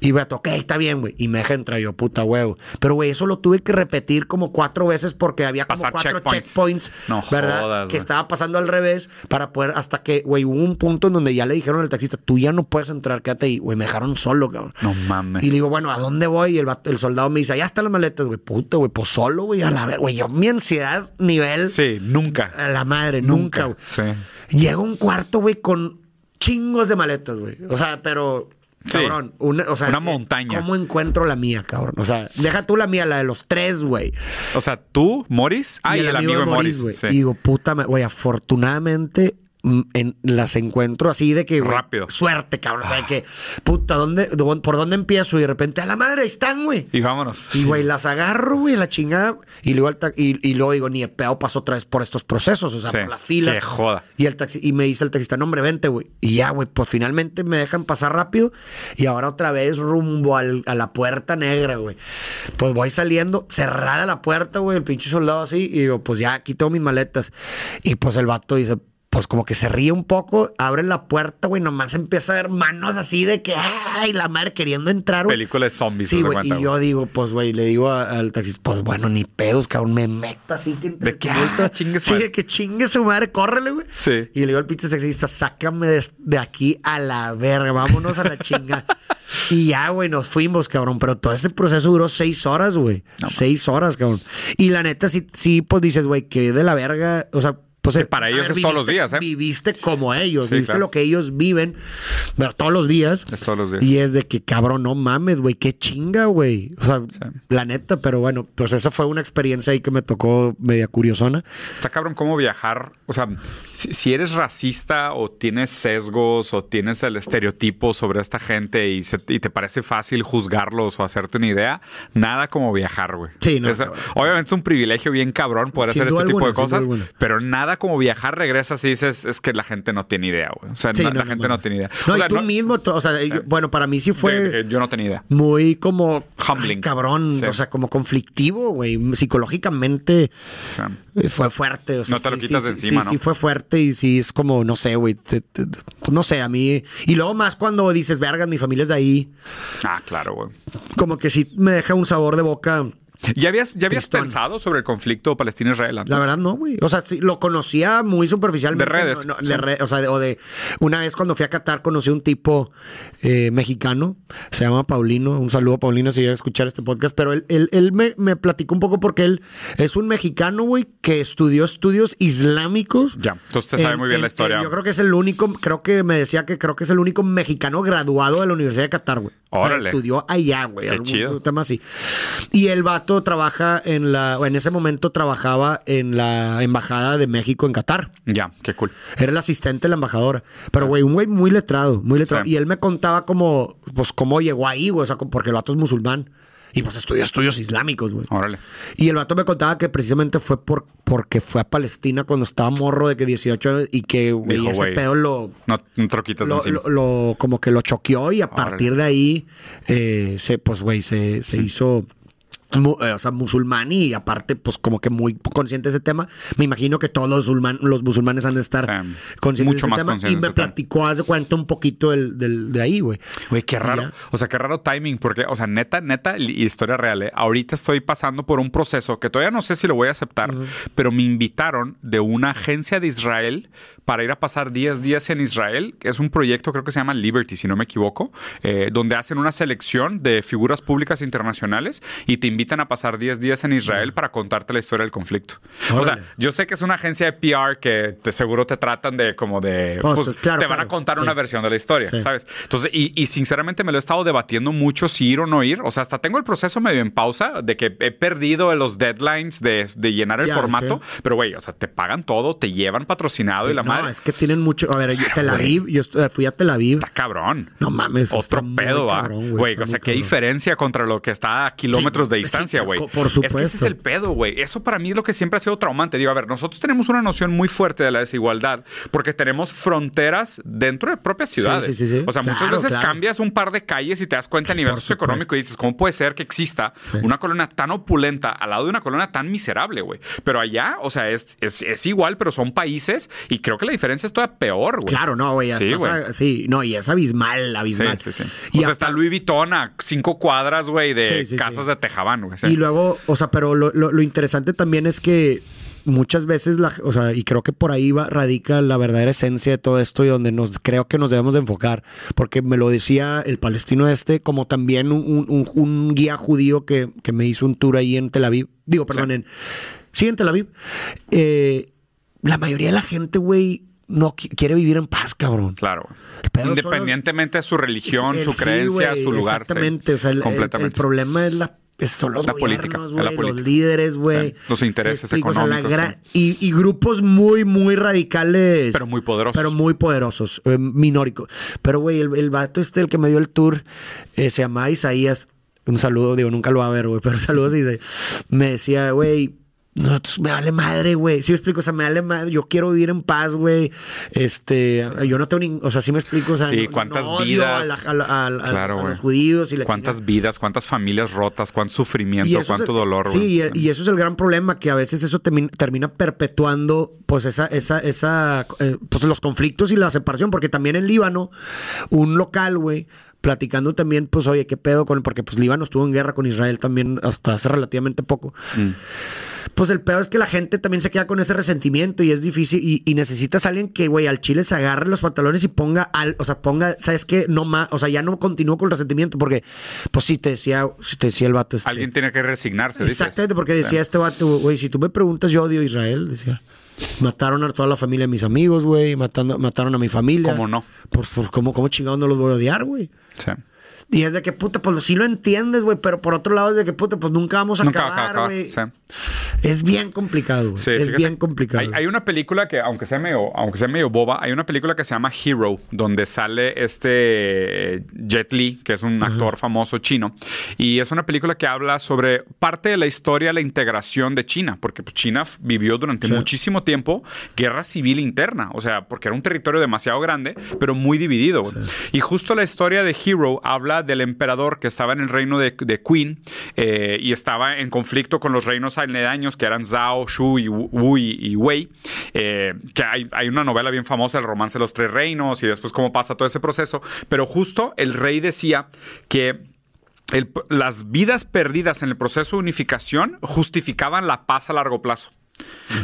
Y me ok, está bien, güey. Y me deja entrar yo, puta huevo. Pero, güey, eso lo tuve que repetir como cuatro veces porque había como Pasar cuatro checkpoints. checkpoints, No ¿verdad? jodas, que estaba pasando al revés para poder, hasta que, güey, hubo un punto en donde ya le dijeron al taxista, tú ya no puedes entrar, quédate ahí. Güey, me dejaron solo, cabrón. No mames. Y le digo, bueno, ¿a dónde voy? Y el soldado me dice, allá están las maletas, güey. Puta, güey, pues solo, güey, a la ver, güey. Yo, mi ansiedad, nivel. Sí, nunca. A la madre, nunca, güey. Sí. Llega un cuarto, güey, con chingos de maletas, güey. O sea, pero. Sí. Cabrón, una, o sea, Una eh, montaña. ¿Cómo encuentro la mía, cabrón? O sea, deja tú la mía, la de los tres, güey. O sea, tú, Morris. Ah, y el, amigo, de Morris. sí. Y digo, puta, güey, afortunadamente en, las encuentro así de que, Rápido. Suerte, cabrón. O sea, de que, puta, ¿dónde, de- ¿por dónde empiezo? Y de repente, a la madre, ahí están, güey. Y vámonos. Y, güey, las agarro, güey, la chingada. Y luego, el y, y luego digo, ni el pedo pasó otra vez por estos procesos, o sea, Sí, por las filas. que joda. Y, el taxi, y me dice el taxista, no, hombre, vente, güey. Y ya, güey, pues finalmente me dejan pasar rápido. Y ahora otra vez rumbo al- a la puerta negra, güey. Pues voy saliendo, cerrada la puerta, güey, el pinche soldado así. Y digo, pues ya, aquí tengo mis maletas. Y pues el vato dice, pues como que se ríe un poco, abre la puerta, güey, nomás empieza a ver manos así de que, ay, la madre queriendo entrar, güey. Película de zombies. Sí, güey. Y yo digo, pues, güey, le digo a- al taxista, pues bueno, ni pedos, cabrón. Me meto así que entre De que, ah, chingue su Sí, de que chingue su madre, córrele, güey. Sí. Y le digo al pinche taxista, sácame de, de aquí a la verga, vámonos a la chinga. y ya, güey, nos fuimos, cabrón. Pero todo ese proceso duró seis horas, güey. seis horas, cabrón. Y la neta, sí, sí pues dices, güey, que de la verga, o sea. Pues, para ellos es todos los viviste- días, ¿eh? Viviste como ellos, Sí, viviste claro. lo que ellos viven, pero todos los días. Es todos los días. Y es de que, cabrón, no mames, güey, qué chinga, güey. O sea, la neta, pero bueno, pues esa fue una experiencia ahí que me tocó media curiosona. Está cabrón cómo viajar. O sea, si, si eres racista o tienes sesgos o tienes el estereotipo sobre esta gente y, se- y te parece fácil juzgarlos o hacerte una idea, nada como viajar, güey. Sí, no, Es- obviamente es un privilegio bien cabrón poder Sin hacer este tipo de cosas, pero nada como viajar, regresas y dices, es que la gente no tiene idea, güey. O sea, Sí, no- la no gente no tiene idea. No, O sea, y tú mismo, o sea, yo- bueno, para mí sí fue de- de que yo no tenía idea. muy como Humbling. ay, cabrón, Sí. o sea, como conflictivo, güey, psicológicamente sea, eh, fue fuerte, o sea, No te lo sí, quitas sí, de sí, encima, sí, ¿no? sí fue fuerte y sí es como no sé, güey, pues, no sé, a mí y luego más cuando dices, "Vergas, mi familia es de ahí", ah, claro, güey. como que sí me deja un sabor de boca ¿Ya habías, ya habías Tristón. pensado sobre el conflicto Palestina-Israel antes? La verdad no, güey. O sea, sí, lo conocía muy superficialmente. De redes, no, no, sí. de re- o sea, de, o de una vez cuando fui a Qatar conocí a un tipo eh, mexicano, se llama Paulino. Un saludo a Paulino si llega a escuchar este podcast. Pero él, él, él me, me platicó un poco porque él es un mexicano, güey, que estudió estudios islámicos. Ya, entonces te sabe En- muy bien en- la historia. yo creo que es el único, creo que me decía que creo que es el único mexicano graduado de la Universidad de Qatar, güey. O sea, Órale. Estudió allá, güey. Qué algún chido. tema así. Y el vato trabaja en la, en ese momento trabajaba en la embajada de México en Qatar. Ya, qué cool. Era el asistente de la embajadora. Pero, güey, un güey muy letrado, muy letrado. Sí. Y él me contaba cómo, pues, cómo llegó ahí, güey. O sea, porque el vato es musulmán. Y pues estudió estudios islámicos, güey. Órale. Y el vato me contaba que precisamente fue por, porque fue a Palestina cuando estaba morro de que 18 años y que, güey, ese pedo lo, No, no te lo como que lo choqueó y a Órale. partir de ahí eh, se pues güey se, se hizo o sea, musulmán y aparte pues como que muy consciente de ese tema me imagino que todos los, musulman- los musulmanes han de estar Sí. conscientes Mucho de ese más tema conscientes y me platicó haz de cuenta un poquito del, del- de ahí güey Güey, qué raro. ya. O sea, qué raro timing, porque, o sea, neta, neta, y historia real, ¿eh? Ahorita estoy pasando por un proceso que todavía no sé si lo voy a aceptar, pero me invitaron de una agencia de Israel para ir a pasar 10 días en Israel, que es un proyecto, creo que se llama Liberty, si no me equivoco, eh, donde hacen una selección de figuras públicas internacionales y te invitan a pasar 10 días en Israel para contarte la historia del conflicto. O Órale. sea, yo sé que es una agencia de PR que de seguro te tratan de como de... Pues, pues, claro, te van a claro. contar Sí. una versión de la historia, Sí. ¿sabes? Entonces, y, y sinceramente me lo he estado debatiendo mucho si ir o no ir. O sea, hasta tengo el proceso medio en pausa de que he perdido los deadlines de, de llenar el formato. sí. Pero, güey, o sea, te pagan todo, te llevan patrocinado y la no, madre. es que tienen mucho. A ver, yo, Tel. Aviv, yo estu- fui a Tel Aviv. Está cabrón. No mames. Otro pedo, cabrón, Güey, o sea, muy qué cabrón. diferencia contra lo que está a kilómetros de distancia, güey. por Es que ese es supuesto. el pedo, güey. Eso para mí es lo que siempre ha sido traumante. Digo, a ver, nosotros tenemos una noción muy fuerte de la desigualdad porque tenemos fronteras dentro de propias ciudades. sí, sí, sí. O sea, muchas veces claro. cambias un par de calles y te das cuenta a nivel Por socioeconómico supuesto. y dices, ¿cómo puede ser que exista una colonia tan opulenta al lado de una colonia tan miserable, güey? Pero allá, o sea, es, es, es igual, pero son países y creo que la diferencia es todavía peor, güey. Claro, no, güey. Sí, Sí, no, y es abismal, abismal. sí, sí. Y o sea, está Louis Vuitton a cinco cuadras, güey, de casas de Tejabán, güey. Y luego, o sea, pero lo, lo- lo interesante también es que muchas veces, la, o sea, y creo que por ahí va, radica la verdadera esencia de todo esto y donde nos creo que nos debemos de enfocar, porque me lo decía el palestino este, como también un, un- guía judío que, que me hizo un tour ahí en Tel Aviv, digo, perdón, Sí. en, sí, en Tel Aviv, Eh, la mayoría de la gente, güey, no qui- quiere vivir en paz, cabrón. Claro. los- Independientemente de su religión, El- su sí, creencia, su lugar. sí. Exactamente. O sea, el, el- el problema es la. Es- son los La gobiernos, política, los líderes, güey. Sí, los intereses económicos, y, y grupos muy, muy radicales. Pero muy poderosos. Pero muy poderosos, eh, minóricos. Pero, güey, el, el vato este, el que me dio el tour, eh, se llama Isaías. Un saludo, digo, nunca lo va a ver, güey, pero saludos. Isaías. Me decía, güey, nosotros me vale madre, güey. Sí me explico, o sea, me vale madre. Yo quiero vivir en paz, güey. Este, yo no tengo ni, o sea, sí me explico, o sea, Sí, no- cuántas no odio vidas. a la- a la- a Claro, los judíos y la Cuántas vidas, cuántas familias rotas, cuánto sufrimiento, es cuánto el- dolor, Sí, güey. y, y eso es el gran problema, que a veces eso termina, termina perpetuando pues esa, esa, esa, eh, pues los conflictos y la separación, porque también en Líbano, un local, güey, platicando también, pues, oye, qué pedo con, porque pues Líbano estuvo en guerra con Israel también hasta hace relativamente poco. Mm. Pues el pedo es que la gente también se queda con ese resentimiento y es difícil y, y necesitas a alguien que, güey, al chile se agarre los pantalones y ponga, al, o sea, ponga, ¿sabes qué? No más, o sea, ya no continúo con el resentimiento porque, pues sí, te decía, sí te decía el vato este. Alguien tiene que resignarse, dices. Exactamente, porque decía este vato, güey, si tú me preguntas, yo odio a Israel, decía. Mataron a toda la familia de mis amigos, güey, matando, mataron a mi familia. ¿Cómo no? Por, por- ¿cómo, ¿Cómo chingados no los voy a odiar, güey? Sí. Y es de que, puta, pues sí lo entiendes, güey, pero por otro lado es de que, puta, pues nunca vamos a Nunca acabar, güey. sí. Es bien complicado, güey. Sí, es fíjate, bien complicado. Hay, hay una película que, aunque sea, medio, aunque sea medio boba, hay una película que se llama Hero, donde sale este Jet Li, que es un actor famoso chino. Y es una película que habla sobre parte de la historia la integración de China, porque pues, China vivió durante Sí. muchísimo tiempo guerra civil interna, o sea, porque era un territorio demasiado grande, pero muy dividido. Y justo la historia de Hero habla del emperador que estaba en el reino de, de Qin eh, y estaba en conflicto con los reinos aledaños que eran Zhao, Shu y Wu y, Wei. eh, que hay, hay una novela bien famosa, El romance de los tres reinos, y después cómo pasa todo ese proceso. Pero justo el rey decía que las vidas perdidas en el proceso de unificación justificaban la paz a largo plazo.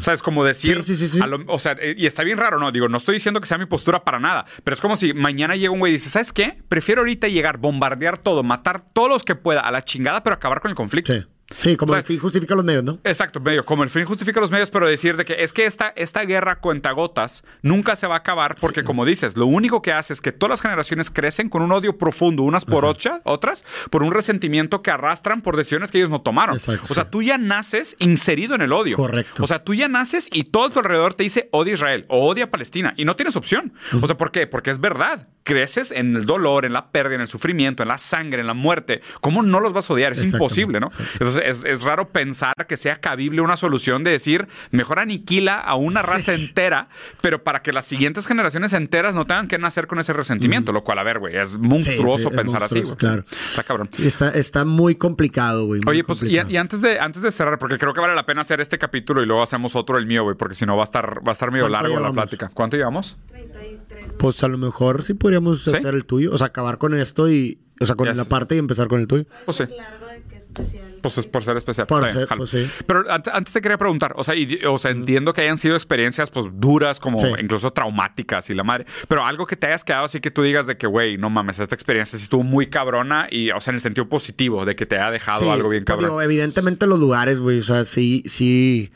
¿Sabes? Como decir. Sí, sí, sí, lo- o sea, eh, y está bien raro, ¿no? Digo, no estoy diciendo que sea mi postura para nada, pero es como si mañana llega un güey y dice: ¿Sabes qué? Prefiero ahorita llegar, bombardear todo, matar todos los que pueda a la chingada, pero acabar con el conflicto. Sí. Sí, como O sea, el fin justifica los medios, ¿no? Exacto, medio, como el fin justifica los medios, pero decir de que es que esta, esta guerra cuentagotas nunca se va a acabar porque, como dices, lo único que hace es que todas las generaciones crecen con un odio profundo unas por ocha- otras, por un resentimiento que arrastran por decisiones que ellos no tomaron. Exacto, o sea, sí. tú ya naces inserido en el odio. Correcto. O sea, tú ya naces y todo a tu alrededor te dice odia Israel o odia Palestina y no tienes opción. O sea, ¿por qué? Porque es verdad. Creces en el dolor, en la pérdida, en el sufrimiento, en la sangre, en la muerte. ¿Cómo no los vas a odiar? Es imposible, ¿no? Entonces es, es raro pensar que sea cabible una solución de decir, mejor aniquila a una raza entera, pero para que las siguientes generaciones enteras no tengan que nacer con ese resentimiento, lo cual, a ver, güey, es monstruoso Sí, sí, es pensar monstruoso, así, güey. claro. Está cabrón. Está, está muy complicado, güey. Oye, pues y, antes de antes de cerrar, porque creo que vale la pena hacer este capítulo y luego hacemos otro el mío, güey, porque si no va a estar va a estar medio ¿Cuánto largo la plática. ¿Cuánto llevamos? 33 Pues a lo mejor sí podríamos ¿Sí? hacer el tuyo. O sea, acabar con esto y. O sea, con Ya la parte y empezar con el tuyo. Pues sí. largo de que es especial. Pues es por ser especial. Por bien, ser, pues sí. Pero antes, antes te quería preguntar, o sea, y- o sea, entiendo que hayan sido experiencias pues duras, como Sí. incluso traumáticas y la madre, pero algo que te hayas quedado así que tú digas de que, güey, no mames, esta experiencia sí estuvo muy cabrona y, o sea, en el sentido positivo, de que te haya dejado Sí, algo bien pues cabrón. digo, evidentemente los lugares, güey, o sea, sí, sí.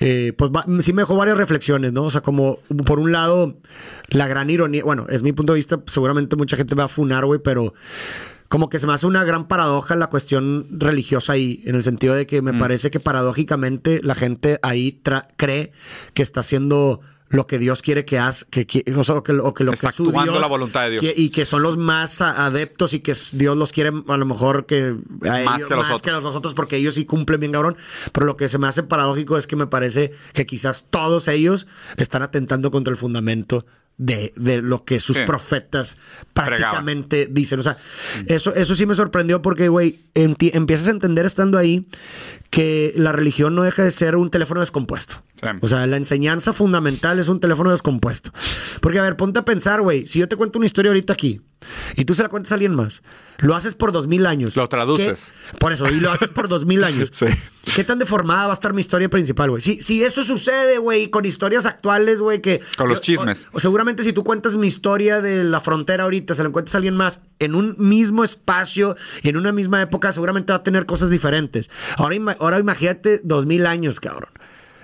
eh, pues va- sí me dejó varias reflexiones, ¿no? O sea, como por un lado, la gran ironía, bueno, es mi punto de vista, seguramente mucha gente me va a funar, güey, pero como que se me hace una gran paradoja la cuestión religiosa ahí, en el sentido de que me Mm. parece que paradójicamente la gente ahí cree que está haciendo lo que Dios quiere que hagas, que, que- o sea, que, lo- o que lo Está que su actuando Dios, la voluntad de Dios. que- y que son los más adeptos y que Dios los quiere a lo mejor que a Más ellos- que los más otros. que los otros porque ellos sí cumplen bien cabrón. Pero lo que se me hace paradójico es que me parece que quizás todos ellos están atentando contra el fundamento de, de lo que sus Sí. profetas prácticamente dicen. O sea, eso, eso sí me sorprendió porque, güey, empiezas a entender estando ahí que la religión no deja de ser un teléfono descompuesto. Sí. O sea, la enseñanza fundamental es un teléfono descompuesto. Porque, a ver, ponte a pensar, güey, si yo te cuento una historia ahorita aquí y tú se la cuentas a alguien más, lo haces por dos mil años. Lo traduces. ¿Qué? Por eso, y lo haces por dos mil años. Sí. ¿Qué tan deformada va a estar mi historia principal, güey? Si, si eso sucede, güey, con historias actuales, güey, que... Con los yo- chismes. O, o seguramente si tú cuentas mi historia de la frontera ahorita, se la encuentras a alguien más en un mismo espacio y en una misma época, seguramente va a tener cosas diferentes. Ahora, ahora imagínate dos mil años, cabrón.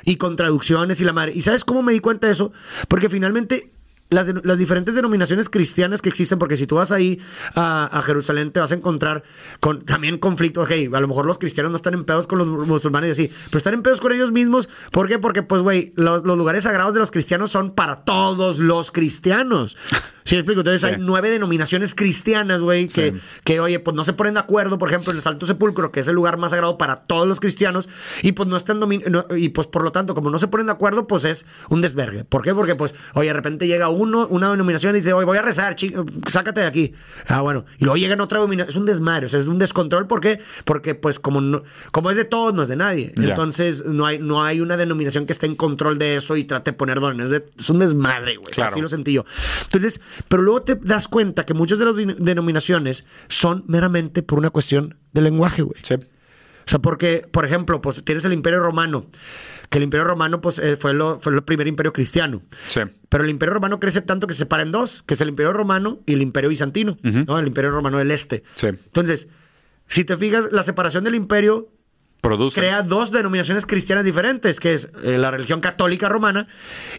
Y con traducciones y la madre. ¿Y sabes cómo me di cuenta de eso? Porque finalmente las, las diferentes denominaciones cristianas que existen, porque si tú vas ahí a, Jerusalén te vas a encontrar con también conflicto. Ok, a lo mejor los cristianos no están en pedos con los musulmanes y así, pero están en pedos con ellos mismos. ¿Por qué? Porque, pues, güey, los lugares sagrados de los cristianos son para todos los cristianos. ¿Sí explico? Entonces Sí. hay nueve denominaciones cristianas, güey, que, Sí. que, oye, pues no se ponen de acuerdo, por ejemplo, en el Santo Sepulcro, que es el lugar más sagrado para todos los cristianos, y pues no están domin- no- y pues por lo tanto, como no se ponen de acuerdo, pues es un desvergue. ¿Por qué? Porque pues, oye, de repente llega uno, una denominación y dice, oye, voy a rezar, chi- sácate de aquí. Ah, bueno. Y luego llega en otra denominación, es un desmadre, o sea, es un descontrol. ¿Por qué? Porque pues como, no- como es de todos, no es de nadie. Entonces no hay, no hay una denominación que esté en control de eso y trate de poner dones. Es, de- es un desmadre, güey. Claro. Así lo sentí yo. Entonces, pero luego te das cuenta que muchas de las denominaciones son meramente por una cuestión de lenguaje, güey. Sí. O sea, porque, por ejemplo, pues tienes el Imperio Romano, que el Imperio Romano pues eh, fue, lo, fue el primer imperio cristiano. Sí. Pero el Imperio Romano crece tanto que se separa en dos, que es el Imperio Romano y el Imperio Bizantino, ¿no? El Imperio Romano del Este. Sí. Entonces, si te fijas, la separación del imperio Produce. crea dos denominaciones cristianas diferentes, que es eh, la religión católica romana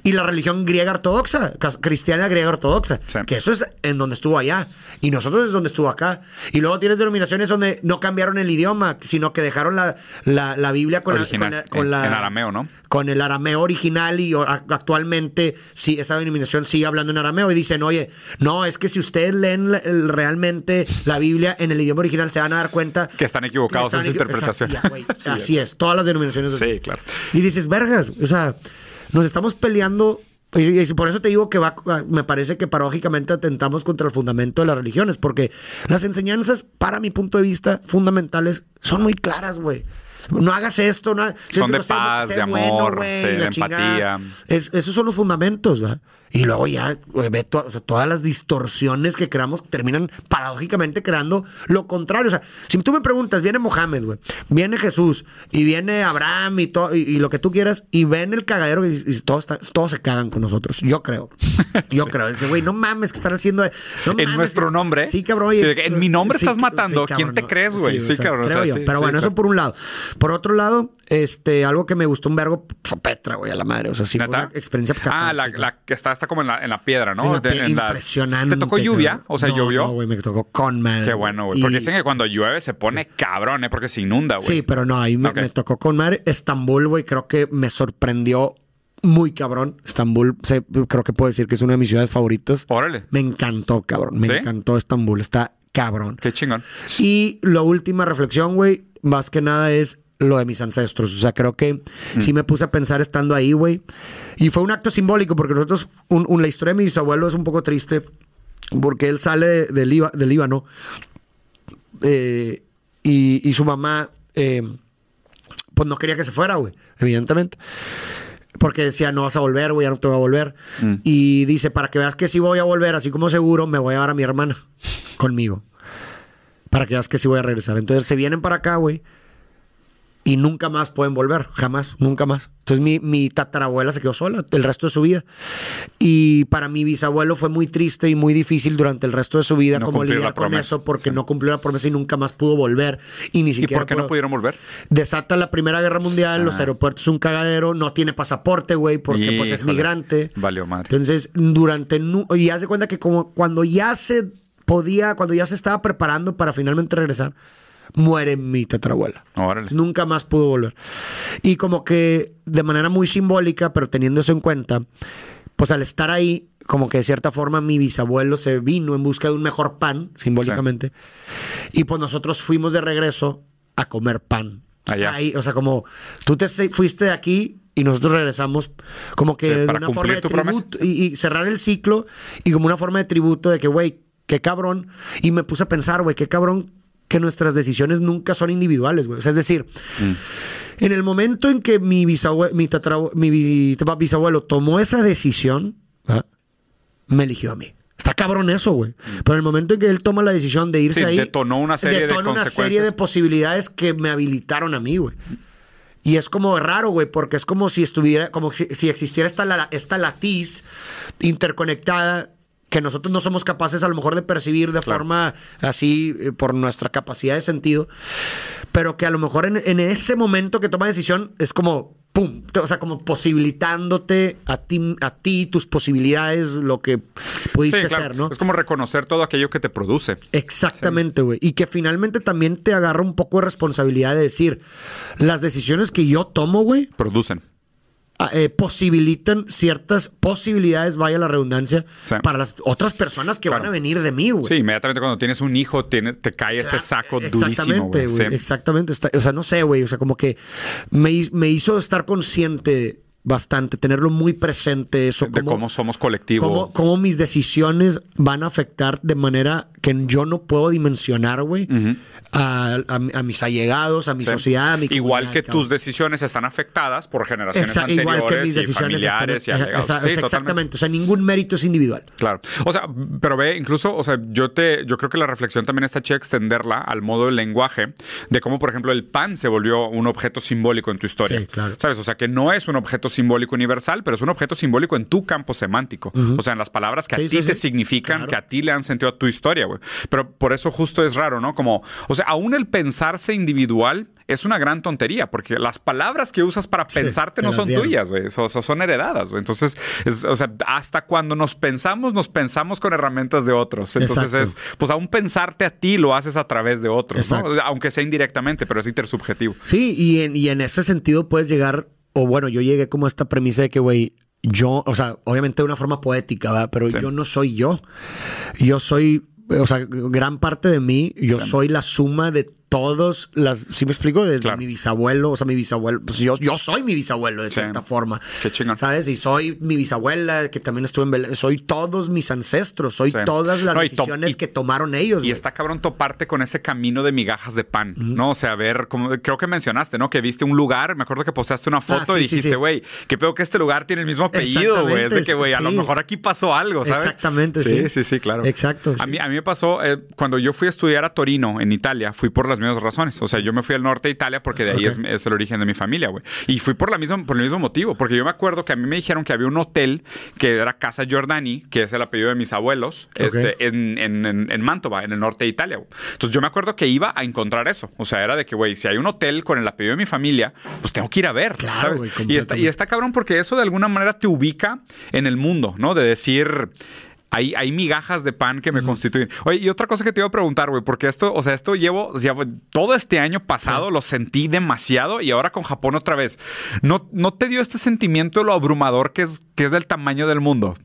y la religión griega ortodoxa, cristiana griega ortodoxa, Sí. que eso es en donde estuvo allá y nosotros es donde estuvo acá. Y luego tienes denominaciones donde no cambiaron el idioma, sino que dejaron la, la- la Biblia con, la, Original, la- con en- la- en arameo, ¿no? Con el arameo original y actualmente sí, esa denominación sigue hablando en arameo y dicen, oye, no, es que si ustedes leen realmente la Biblia en el idioma original se van a dar cuenta Que están equivocados en su interpretación. Ya. Sí, así es, todas las denominaciones. así. Sí, claro. Y dices, vergas, o sea, nos estamos peleando. Y, y por eso te digo que va, me parece que paradójicamente atentamos contra el fundamento de las religiones, porque las enseñanzas, para mi punto de vista, fundamentales, son muy claras, güey. No hagas esto, no. Son de paz, sé de bueno, amor, güey, sí, de empatía. Es- esos son los fundamentos, ¿va? Y luego ya, ve to- o sea, todas las distorsiones que creamos terminan paradójicamente creando lo contrario. O sea, si tú me preguntas, viene Mohamed, güey, viene Jesús y viene Abraham y, todo y, y lo que tú quieras, y ven el cagadero y, y todos, todos se cagan con nosotros. Yo creo. Yo creo. Dice, güey, no mames que están haciendo. no En mames, nuestro es- nombre. Sí, cabrón. oye, Sí, en mi nombre estás matando. ¿Quién te crees, güey? Sí, o sea, cabrón, o creo sea, yo. sí, Pero bueno, eso por un lado. Por otro lado, este, algo que me gustó un vergo, fue Petra, güey, a la madre. O sea, sí, fue una experiencia Ah, la, la que está, está como en la, en la piedra, ¿no? En la De- pie- en las- impresionante. ¿Te tocó lluvia? O sea, No, llovió. No, güey, me tocó con madre. Qué bueno, güey. Y- Porque dicen que cuando llueve se pone cabrón, ¿eh? Porque se inunda, güey. Sí, pero no, ahí me, tocó con madre. Estambul, güey, creo que me sorprendió muy cabrón. Estambul, se- creo que puedo decir que es una de mis ciudades favoritas. Órale. Me encantó, cabrón. Me ¿Sí? encantó Estambul. Está cabrón. Qué chingón. Y la última reflexión, güey, más que nada es lo de mis ancestros. O sea, creo que Mm. sí me puse a pensar estando ahí, güey. Y fue un acto simbólico porque nosotros, un- un- la historia de mi bisabuelo es un poco triste porque él sale de, de Líba- de Líbano eh, y, y su mamá, eh, pues no quería que se fuera, güey, evidentemente. Porque decía, no vas a volver, güey, ya no te voy a volver. Mm. Y dice, para que veas que sí voy a volver, así como seguro, me voy a llevar a mi hermana conmigo. para que veas que sí voy a regresar. Entonces se vienen para acá, güey. Y nunca más pueden volver, jamás, nunca más. Entonces mi, mi tatarabuela se quedó sola el resto de su vida. Y para mi bisabuelo fue muy triste y muy difícil durante el resto de su vida No como lidiar con promesa, eso porque sí. no cumplió la promesa y nunca más pudo volver. Y ni ¿Y siquiera por qué no pudieron volver? Desata la Primera Guerra Mundial, los Ah. aeropuertos un cagadero, no tiene pasaporte, güey, porque pues es migrante. valió madre. Entonces, durante y haz de cuenta que como cuando ya se podía, cuando ya se estaba preparando para finalmente regresar, muere mi tetarabuela. Órale. Nunca más pudo volver. Y como que de manera muy simbólica, pero teniendo eso en cuenta, pues al estar ahí, como que de cierta forma mi bisabuelo se vino en busca de un mejor pan, simbólicamente. Y pues nosotros fuimos de regreso a comer pan. Allá. Ahí, o sea, como tú te fuiste de aquí y nosotros regresamos como que Sí, de una forma de tributo y, y cerrar el ciclo y como una forma de tributo de que, güey, qué cabrón. Y me puse a pensar, güey, qué cabrón que nuestras decisiones nunca son individuales, güey. O sea, es decir, en el momento en que mi bisabuelo, mi, tatarabue- mi bi- bisabuelo tomó esa decisión, ¿ah? me eligió a mí. Está cabrón eso, güey. Pero en el momento en que él toma la decisión de irse Sí, ahí, detonó una serie de detona una serie de posibilidades que me habilitaron a mí, güey. Y es como raro, güey, porque es como si estuviera, como si, si existiera esta, esta latiz interconectada que nosotros no somos capaces a lo mejor de percibir de Claro. forma así eh, por nuestra capacidad de sentido, pero que a lo mejor en, en ese momento que toma decisión es como, pum, o sea, como posibilitándote a ti, a ti tus posibilidades, lo que pudiste Sí, claro. ser, ¿no? Es como reconocer todo aquello que te produce. Exactamente, güey. Y que finalmente también te agarra un poco de responsabilidad de decir, las decisiones que yo tomo, güey, Producen. Ah, eh, posibilitan ciertas posibilidades, vaya la redundancia, Sí. para las otras personas que Claro. van a venir de mí, güey. Sí, inmediatamente cuando tienes un hijo, tienes, te cae ese saco durísimo, Exactamente, güey. güey. Sí. Exactamente. Está- o sea, no sé, güey. O sea, como que me, me hizo estar consciente bastante, tenerlo muy presente eso. De cómo somos colectivo. Cómo, cómo mis decisiones van a afectar de manera que yo no puedo dimensionar, güey, a, a- a mis allegados, a mi Sí. sociedad, a mi Igual que cabrón. tus decisiones están afectadas por generaciones Exa- anteriores igual que mis y decisiones familiares están- y allegados. Sí, exactamente. O sea, ningún mérito es individual. Claro. O sea, pero ve, incluso, o sea, yo te, yo creo que la reflexión también está chida extenderla al modo del lenguaje, de cómo, por ejemplo, el pan se volvió un objeto simbólico en tu historia. Sí, claro. ¿Sabes? O sea, que no es un objeto simbólico universal, pero es un objeto simbólico en tu campo semántico. O sea, en las palabras que Sí, a ti te significan, Claro. que a ti le han sentido a tu historia, güey. Pero por eso justo es raro, ¿no? Como, o sea, aún el pensarse individual es una gran tontería, porque las palabras que usas para Sí, pensarte te no son dieron. tuyas, güey. So- so- son heredadas, güey. Entonces, es- o sea, hasta cuando nos pensamos, nos pensamos con herramientas de otros. Entonces Exacto. es, pues aún pensarte a ti lo haces a través de otros, ¿no? Aunque sea indirectamente, pero es intersubjetivo. Sí, y en, y en ese sentido puedes llegar, o bueno, yo llegué como a esta premisa de que, güey, yo, o sea, obviamente de una forma poética, ¿verdad? Pero Sí. yo no soy yo. Yo soy, o sea, gran parte de mí, yo soy la suma de todos las, ¿sí me explico? De, Claro. mi bisabuelo, o sea, mi bisabuelo, pues yo, yo soy mi bisabuelo de Sí. cierta forma. Qué chingón. ¿Sabes? Y soy mi bisabuela, que también estuvo en Belén, soy todos mis ancestros, soy Sí. todas las No, decisiones y- que tomaron ellos. Y está cabrón toparte con ese camino de migajas de pan, ¿no? O sea, ver, como, creo que mencionaste, ¿no? Que viste un lugar, me acuerdo que postaste una foto Ah, sí, y dijiste, güey, qué peor que este lugar tiene el mismo apellido, güey. Es de que, güey, a lo mejor aquí pasó algo, ¿sabes? Exactamente, sí. sí. Sí, sí, claro. Exacto, A mí, a mí me pasó, eh, cuando yo fui a estudiar a Torino, en Italia, fui por las mismas razones. O sea, yo me fui al norte de Italia porque de ahí es, es el origen de mi familia, güey. Y fui por, la misma, por el mismo motivo, porque yo me acuerdo que a mí me dijeron que había un hotel que era Casa Giordani, que es el apellido de mis abuelos, este, en, en, en, en Mantova, en el norte de Italia. güey. Entonces yo me acuerdo que iba a encontrar eso. O sea, era de que, güey, si hay un hotel con el apellido de mi familia, pues tengo que ir a ver. Claro, ¿sabes? güey, y, está, y está cabrón porque eso de alguna manera te ubica en el mundo, ¿no? De decir... Hay, hay migajas de pan que me constituyen. Oye, y otra cosa que te iba a preguntar, güey, porque esto, o sea, esto llevo, o sea, todo este año pasado lo sentí demasiado y ahora con Japón otra vez. ¿No, no te dio este sentimiento de lo abrumador que es, que es del tamaño del mundo?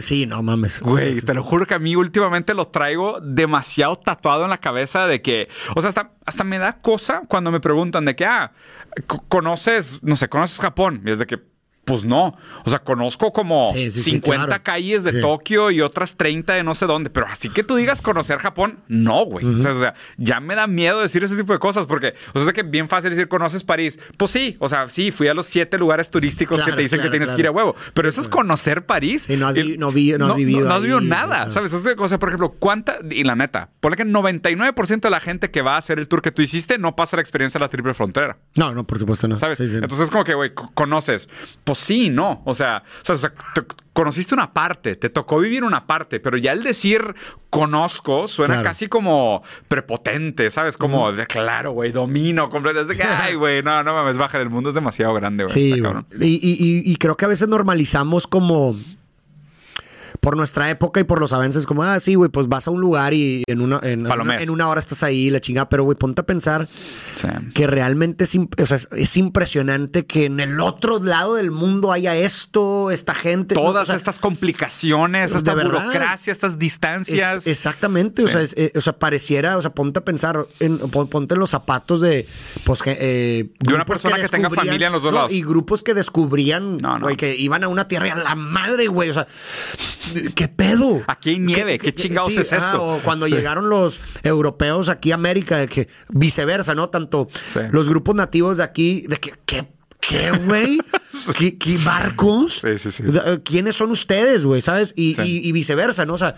Sí, no mames. Güey, Sí, sí. te lo juro que a mí últimamente lo traigo demasiado tatuado en la cabeza de que, o sea, hasta, hasta me da cosa cuando me preguntan de que, ah, co- conoces, no sé, conoces Japón. Y es de que, Pues no. O sea, conozco como Sí, sí, sí, 50 claro. calles de. Tokio y otras 30 de no sé dónde. Pero así que tú digas conocer Japón, no, güey. o, sea, o sea, ya me da miedo decir ese tipo de cosas porque, o sea, es que bien fácil decir conoces París. Pues sí, o sea, sí, fui a los siete lugares turísticos que te dicen claro, que tienes que ir a huevo. Pero eso es conocer París. Sí, no has Y- vi- no vi- no has vivido No, has ahí, vivido nada. ¿sabes? O sea, por ejemplo, ¿cuánta? Y la neta, ponle que 99% de la gente que va a hacer el tour que tú hiciste no pasa la experiencia de la triple frontera. No, no, por supuesto no. ¿Sabes? Entonces es como que, güey, co- conoces. Pues sí, no. O sea, o sea, o sea, te- conociste una parte, te tocó vivir una parte, pero ya el decir conozco suena Claro. casi como prepotente, ¿sabes? Como de claro, güey, domino de que, ay, güey, no, no mames, baja, el mundo es demasiado grande, güey. Sí, Está y creo que a veces normalizamos como por nuestra época y por los avances, como, ah, sí, güey, pues vas a un lugar y en una, en, Palomeas. una, en una hora estás ahí, la chingada, pero, güey, ponte a pensar Sí. que realmente es, imp- o sea, es- es impresionante que en el otro lado del mundo haya esto, esta gente. ¿no? Todas O sea, estas complicaciones, esta verdad. burocracia, estas es- distancias. exactamente, o, sea, es- eh, o sea, pareciera, o sea, ponte a pensar, en- pon- ponte en los zapatos de, pues, eh, De una persona que tenga familia en los dos no, lados. Y grupos que descubrían, no. güey, que iban a una tierra y a la madre, güey, o sea, ¿qué pedo? Aquí hay nieve, ¿qué chingados es esto? o cuando Sí. llegaron los europeos aquí a América, de que viceversa, ¿no? Tanto Sí. los grupos nativos de aquí, de que, ¿qué? ¿Qué, güey? ¿Qué, qué barcos? Sí, sí, sí. ¿Quiénes son ustedes, güey? ¿Sabes? Y- y viceversa, ¿no? O sea,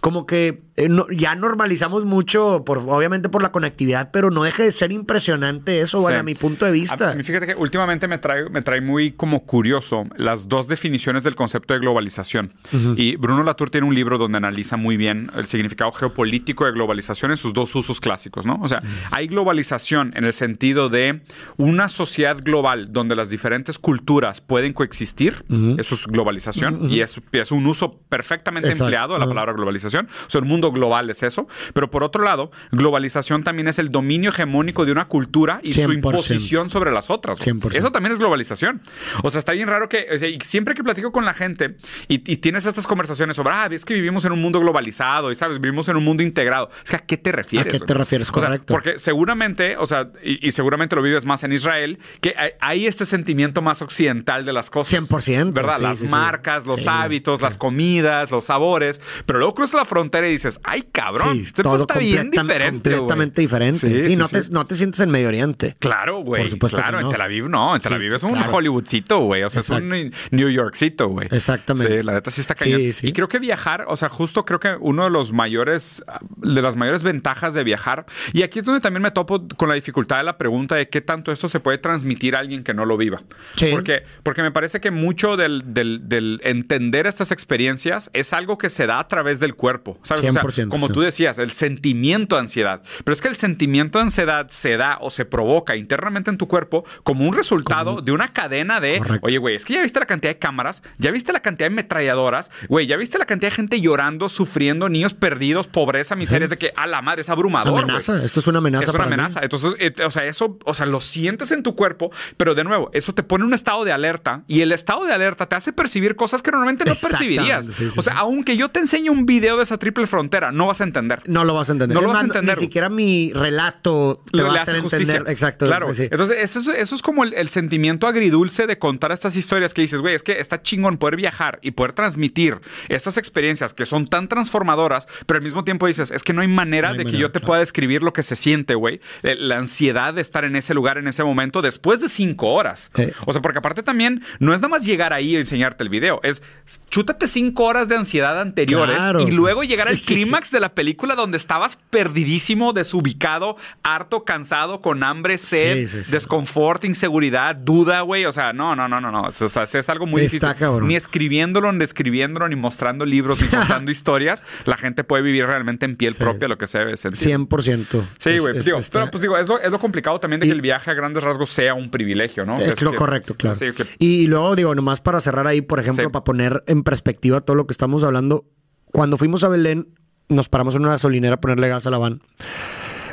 como que eh, no- ya normalizamos mucho, por, obviamente por la conectividad, pero no deja de ser impresionante eso, bueno, Sí. a mi punto de vista. A fíjate que últimamente me trae, me trae muy como curioso las dos definiciones del concepto de globalización. Y Bruno Latour tiene un libro donde analiza muy bien el significado geopolítico de globalización en sus dos usos clásicos, ¿no? O sea, hay globalización en el sentido de una sociedad global donde las diferentes culturas pueden coexistir. Eso es globalización y es, es un uso perfectamente Exacto. empleado de la palabra globalización. O sea, el mundo global es eso. Pero por otro lado, globalización también es el dominio hegemónico de una cultura y su 100%. imposición sobre las otras. güey. 100%. Eso también es globalización. O sea, está bien raro que, o sea, y siempre que platico con la gente y, y tienes estas conversaciones sobre, ah, es que vivimos en un mundo globalizado y, ¿sabes? Vivimos en un mundo integrado. Es que, ¿a qué te refieres? ¿A qué te refieres? O sea, Correcto. porque seguramente, o sea, y, y seguramente lo vives más en Israel, que hay, hay este sentimiento más occidental de las cosas. 100%, ¿Verdad? sí, las sí, sí. marcas, los hábitos, las comidas, los sabores. Pero luego cruzas la frontera y dices, ay, cabrón, este pedo está bien diferente. güey". Completamente diferente. Sí, Sí, sí, no, sí. Te, no te sientes en Medio Oriente. Claro, güey. Por supuesto Claro, que no. en Tel Aviv no. En Tel Sí, Aviv es un claro. Hollywoodcito, güey. O sea, es un New Yorkcito, güey. Exactamente. Sí, la neta sí está Sí, cañón. sí. Y creo que viajar, o sea, justo creo que uno de los mayores, de las mayores ventajas de viajar, y aquí es donde también me topo con la dificultad de la pregunta de qué tanto esto se puede transmitir a alguien que no lo viva. Sí. Porque, porque me parece que mucho del, del- del entender estas experiencias es algo que se da a través del cuerpo. ¿sabes? O sea, 100%, como sí. tú decías, el sentimiento de ansiedad. Pero es que el sentimiento de ansiedad se da o se provoca internamente en tu cuerpo como un resultado de una cadena de, Correcto. oye, güey, es que ya viste la cantidad de cámaras, ya viste la cantidad de metralladoras, güey, ya viste la cantidad de gente llorando, sufriendo, niños perdidos, pobreza, miseria, es de que a la madre es abrumador. Amenaza. güey. Esto es una amenaza Es una para mí. amenaza. Entonces, eh, o sea, eso, o sea, lo sientes en tu cuerpo, pero de nuevo, eso te pone un estado de alerta y el estado de alerta te hace percibir cosas que normalmente no percibirías. sí, sí, o sea, sí. aunque yo te enseñe un video de esa triple frontera, no vas a entender. No lo vas a entender. No lo vas a entender, Ni siquiera mi relato te Le- va le a hace hacer justicia. entender. Exacto. Claro. sí. Entonces, eso es, eso es como el, el sentimiento agridulce de contar estas historias que dices, güey, es que está chingón poder viajar y poder transmitir estas experiencias que son tan transformadoras, pero al mismo tiempo dices, es que no hay manera No hay de que yo te claro. pueda describir lo que se siente, güey. Eh, La ansiedad de estar en ese lugar, en ese momento, después de cinco horas. Eh. O sea, porque aparte también no es nada más llegar ahí y enseñarte el video, es chútate cinco horas de ansiedad anteriores Claro. y luego llegar Sí, al sí. Clímax de la película donde estabas perdidísimo, desubicado, harto, cansado, con hambre, sed, Sí, sí, sí. desconfort, inseguridad, duda, güey. O sea, no, no, no, no, no. O sea, es algo muy difícil. Ni escribiéndolo, ni escribiéndolo, ni mostrando libros, ni contando historias. La gente puede vivir realmente en piel propia lo que se debe sentir. 100%. Sí, güey. es- Digo, está- pero, pues digo, es lo, es lo complicado también de Y- que el viaje a grandes rasgos sea un privilegio, ¿no? Es lo que- correcto, claro. Que- Y luego, digo, nomás para cerrar ahí, por ejemplo, para poner en perspectiva todo lo que estamos hablando, cuando fuimos a Belén, nos paramos en una gasolinera a ponerle gas a la van.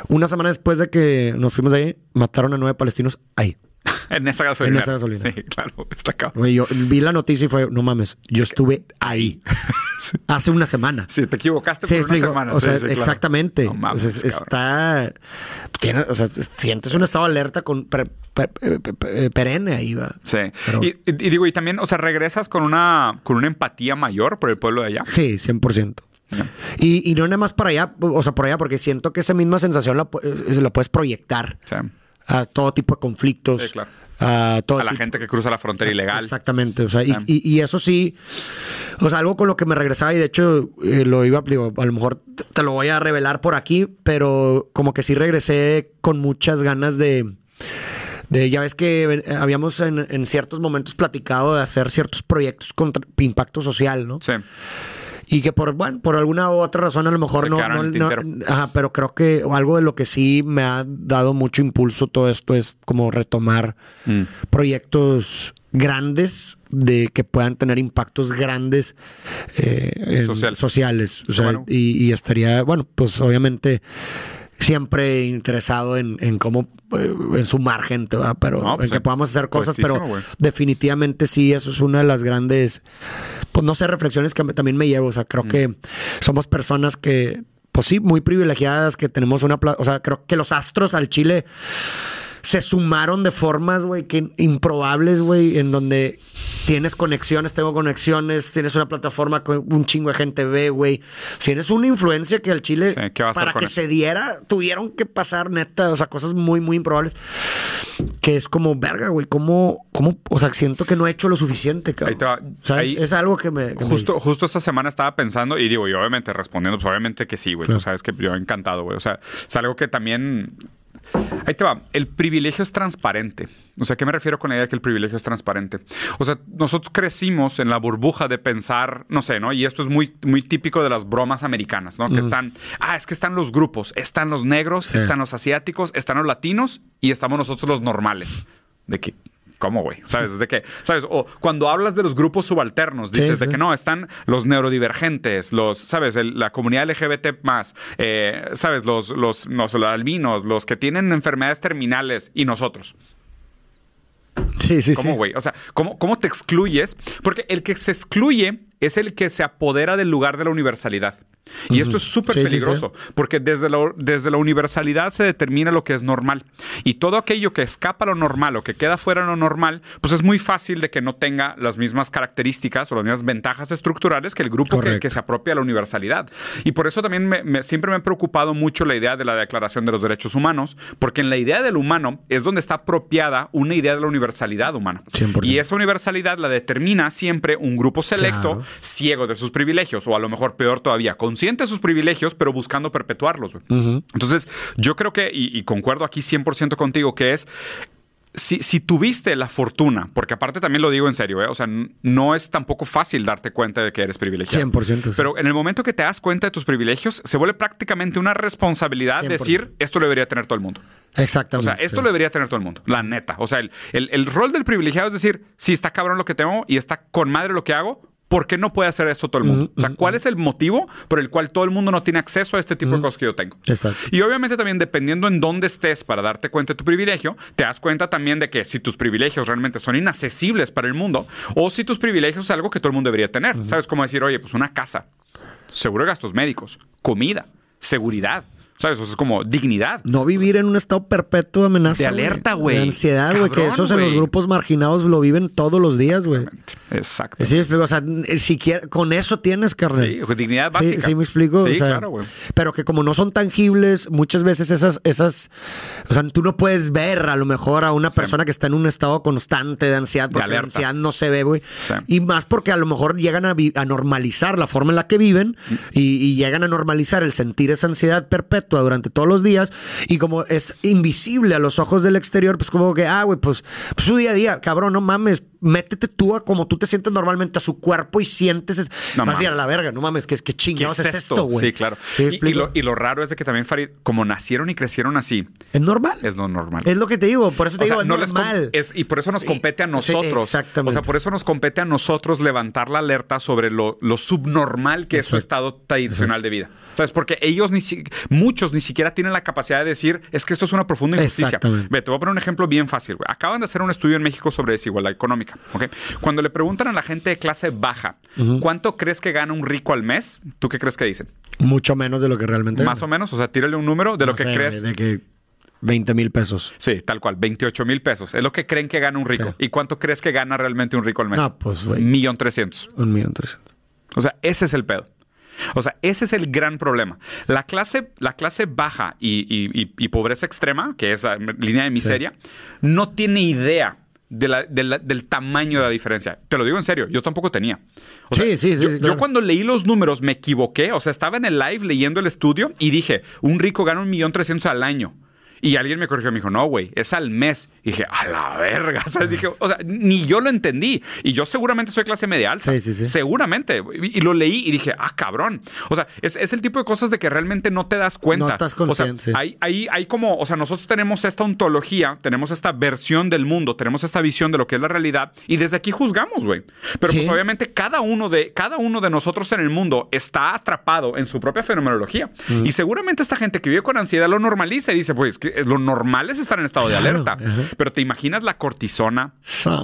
Una semana después de que nos fuimos de ahí, mataron a nueve palestinos ahí. en esa gasolina. En esa gasolina. Sí, claro, está cabrón. Güey, yo vi la noticia y fue, no mames, yo estuve ahí. Hace una semana. Sí, te equivocaste Sí, por una semana. O sea, sí, exactamente. No mames, O sea, está. Tiene, o sea, sientes un estado de alerta con per- per- pe- pe- perenne ahí, va. Sí. Pero- y- y digo, y también, o sea, regresas con una, con una empatía mayor por el pueblo de allá. Sí, 100%. Y, y no nada más para allá, o sea, por allá, porque siento que esa misma sensación la, eh, la puedes proyectar Sí. a todo tipo de conflictos. Sí, claro. A, todo A la tipo- gente que cruza la frontera ilegal. Exactamente, o sea, y- Sí. y, y eso sí, o sea, algo con lo que me regresaba y de hecho eh, lo iba, digo, a lo mejor te- lo voy a revelar por aquí, pero como que sí regresé con muchas ganas de, de ya ves que eh, habíamos en, en ciertos momentos platicado de hacer ciertos proyectos con tra- impacto social, ¿no? Sí. Y que por, bueno, por alguna u otra razón a lo mejor no, ajá, pero creo que algo de lo que sí me ha dado mucho impulso todo esto es como retomar Mm. proyectos grandes de que puedan tener impactos grandes eh, en- Social. sociales. O sea, Bueno. y, y estaría, bueno, pues obviamente siempre interesado en, en cómo, eh, en sumar gente, ¿verdad? pero No, pues, en que podamos hacer cosas, pero definitivamente sí, eso es una de las grandes, pues no sé, reflexiones que también me llevo. O sea, Mm. creo que somos personas que, pues sí, muy privilegiadas, que tenemos una, o sea, creo que los astros al Chile se sumaron de formas, güey, que improbables, güey, en donde tienes conexiones, tengo conexiones, tienes una plataforma con un chingo de gente ve, güey. Tienes una influencia que al Chile, Sí, ¿qué va a hacer para que se diera, tuvieron que pasar, neta, o sea, cosas muy, muy improbables. Que es como, verga, güey, ¿cómo, cómo, o sea, siento que no he hecho lo suficiente, cabrón. Va. ¿Sabes? Ahí- es algo que me... que Justo, justo esta semana estaba pensando, y digo, y obviamente respondiendo, pues obviamente que sí, güey. Claro. Tú sabes que yo encantado, güey. O sea, es algo que también. Ahí te va. El privilegio es transparente. O sea, ¿qué me refiero con la idea de que el privilegio es transparente? O sea, nosotros crecimos en la burbuja de pensar, no sé, ¿no? Y esto es muy, muy típico de las bromas americanas, ¿no? Que están, ah, es que están los grupos, están los negros, Sí. están los asiáticos, están los latinos y estamos nosotros los normales. De que, ¿cómo, güey? ¿Sabes? De que, ¿sabes? O cuando hablas de los grupos subalternos, Sí, dices de que no, están los neurodivergentes, los, ¿sabes? El- la comunidad LGBT más, eh, ¿sabes? Los, los, no, los albinos, los que tienen enfermedades terminales y nosotros. Sí, sí, ¿Cómo, sí. güey? O sea, ¿cómo, ¿cómo te excluyes? Porque el que se excluye es el que se apodera del lugar de la universalidad. Y esto es súper Sí, sí, peligroso, porque desde la, desde la universalidad se determina lo que es normal. Y todo aquello que escapa a lo normal o que queda fuera de lo normal, pues es muy fácil de que no tenga las mismas características o las mismas ventajas estructurales que el grupo que, se apropia a la universalidad. Y por eso también me- me- siempre me ha preocupado mucho la idea de la Declaración de los Derechos Humanos, porque en la idea del humano es donde está apropiada una idea de la universalidad humana. 100%. Y esa universalidad la determina siempre un grupo selecto, Claro. Ciego de sus privilegios, o a lo mejor peor todavía, consciente de sus privilegios, pero buscando perpetuarlos. Entonces, yo creo que, y, y concuerdo aquí 100% contigo, que es si, si tuviste la fortuna, porque aparte también lo digo en serio, ¿eh? o sea, no es tampoco fácil darte cuenta de que eres privilegiado. 100%, sí. Pero en el momento que te das cuenta de tus privilegios, se vuelve prácticamente una responsabilidad 100%. decir, esto lo debería tener todo el mundo. O Exactamente. sea, esto sí. lo debería tener todo el mundo, la neta. O sea, el, el- el rol del privilegiado es decir, si está cabrón lo que tengo y está con madre lo que hago, ¿por qué no puede hacer esto todo el mundo? o sea, ¿cuál es el motivo por el cual todo el mundo no tiene acceso a este tipo de cosas que yo tengo? Exacto. Y obviamente también dependiendo en dónde estés para darte cuenta de tu privilegio, te das cuenta también de que si tus privilegios realmente son inaccesibles para el mundo o si tus privilegios es algo que todo el mundo debería tener. ¿Sabes? Como decir, oye, pues una casa, seguro de gastos médicos, comida, seguridad. ¿Sabes? O sea, es como dignidad. No vivir en un estado perpetuo de amenaza. De alerta, güey. De ansiedad, güey. Que esos en los grupos marginados lo viven todos los días, güey. Exacto. Sí, me explico. O sea, siquiera con eso tienes, carnal. Sí, dignidad básica. Sí, me explico. Sí, o sea, claro, güey. Pero que como no son tangibles, muchas veces esas, esas, o sea, tú no puedes ver a lo mejor a una persona que está en un estado constante de ansiedad, porque la ansiedad no se ve, güey. Sí. Y más porque a lo mejor llegan a normalizar la forma en la que viven Mm. y, y llegan a normalizar el sentir esa ansiedad perpetua durante todos los días. Y como es invisible a los ojos del exterior, pues como que, ah, güey, pues, pues su día a día, cabrón, no mames, métete tú a como tú te sientes normalmente a su cuerpo y sientes. es- No vas a la verga, no mames, que, que ¿Qué chingados es es, esto? güey. sí, claro. ¿Sí me Y- lo, y lo raro es de que también, Farid, como nacieron y crecieron así, es normal. es lo normal. Es lo que te digo, por eso te O sea, digo, es no normal. es- y por eso nos compete a Sí, nosotros. exactamente. O sea, por eso nos compete a nosotros levantar la alerta sobre lo, lo subnormal que es su estado tradicional de vida. ¿Sabes? Porque ellos ni si- muchos muchos ni siquiera tienen la capacidad de decir, es que esto es una profunda injusticia. Ve, te voy a poner un ejemplo bien fácil. güey. Acaban de hacer un estudio en México sobre desigualdad económica. Cuando le preguntan a la gente de clase baja, ¿cuánto crees que gana un rico al mes? ¿Tú qué crees que dicen? Mucho menos de lo que realmente. Más o menos, o sea, tírale un número de lo que sé, crees. De que 20 mil pesos. Sí, tal cual, 28 mil pesos. Es lo que creen que gana un rico. Sí. ¿Y cuánto crees que gana realmente un rico al mes? No, pues, güey. Millón trescientos. Un millón trescientos. O sea, ese es el pedo. O sea, ese es el gran problema. La clase, la clase baja y, y- pobreza extrema, que es la línea de miseria, no tiene idea de la- de la- del tamaño de la diferencia. Te lo digo en serio, yo tampoco tenía. O Sí, sí, sí, Yo, sí, yo claro. cuando leí los números me equivoqué. O sea, estaba en el live leyendo el estudio y dije, un rico gana un millón trescientos al año. Y alguien me corrigió, me dijo, no, güey, es al mes. Y dije, a la verga. ¿sabes? Dije, o sea, ni yo lo entendí. Y yo seguramente soy clase media alta. Sí, sí, sí. Seguramente. Y, y lo leí y dije, ah, cabrón. O sea, es, es el tipo de cosas de que realmente no te das cuenta. No estás O sea, consciente, hay, hay, hay como, o sea, nosotros tenemos esta ontología, tenemos esta versión del mundo, tenemos esta visión de lo que es la realidad y desde aquí juzgamos, güey. Pero pues obviamente cada uno, de, cada uno de nosotros en el mundo está atrapado en su propia fenomenología. Mm. Y seguramente esta gente que vive con ansiedad lo normaliza y dice, pues, que lo normal es estar en estado de alerta. ajá. Pero te imaginas la cortisona,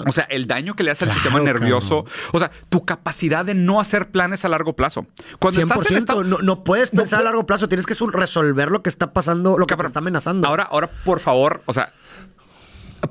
o sea, el daño que le hace al Claro, sistema nervioso, cabrón. o sea, tu capacidad de no hacer planes a largo plazo. Cuando 100%. estás en estado... no, no puedes No pensar a largo plazo. Tienes que resolver lo que está pasando, lo que te está amenazando. Ahora, ahora, por favor, o sea,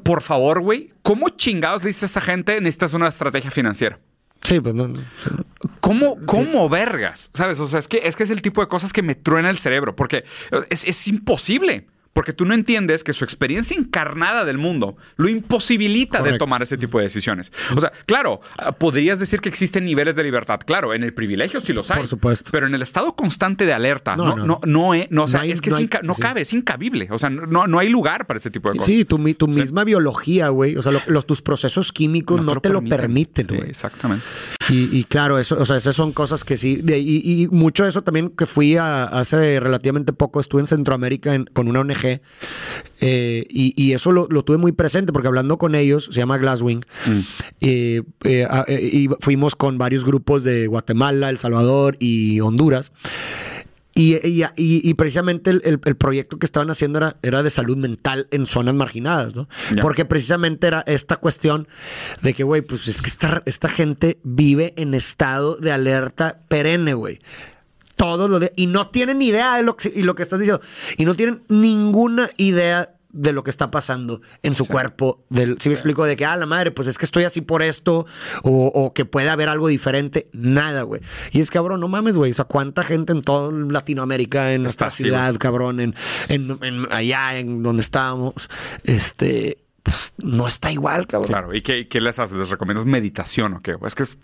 por favor, güey, ¿cómo chingados le dice a esa gente necesitas una estrategia financiera? Sí, pues no. no, sí, no. ¿Cómo, cómo vergas? ¿Sabes? O sea, es que, es que es el tipo de cosas que me truena el cerebro, porque es, es imposible. Porque tú no entiendes que su experiencia encarnada del mundo lo imposibilita de tomar ese tipo de decisiones. O sea, claro, podrías decir que existen niveles de libertad. Claro, en el privilegio sí los hay. Por supuesto. Pero en el estado constante de alerta, no, No, no, no. no, no, es- no, o sea, No hay- es que no es hay- inca- no sí. cabe, es incabible. O sea, no, no hay lugar para ese tipo de cosas. Sí, tu, mi- tu misma biología, güey. O sea, lo- los, tus procesos químicos no, te lo permiten, Sí, güey. exactamente. Y, y claro, eso, o sea, esas son cosas que sí. de- y, y mucho de eso también que fui a, hace relativamente poco, estuve en Centroamérica en- con una ONG. Eh, y, y eso lo, lo tuve muy presente porque hablando con ellos, se llama Glasswing, eh, eh, eh, y fuimos con varios grupos de Guatemala, El Salvador y Honduras. Y, y- y- y precisamente el, el- el proyecto que estaban haciendo era, era de salud mental en zonas marginadas, ¿no? Porque precisamente era esta cuestión de que, güey, pues es que esta, esta gente vive en estado de alerta perenne, güey. Todos los días. Y no tienen idea de lo que, y lo que estás diciendo. Y no tienen ninguna idea de lo que está pasando en su cuerpo. Del, si me explico, de que, ah, la madre, pues es que estoy así por esto, o, o que puede haber algo diferente. Nada, güey. Y es cabrón, no mames, güey. O sea, cuánta gente en toda Latinoamérica, en nuestra ciudad, cabrón, en, en- en- allá en donde estábamos, este, pues, no está igual, cabrón. Claro, ¿y qué, qué les haces? ¿Les recomiendas meditación o qué? Es que es-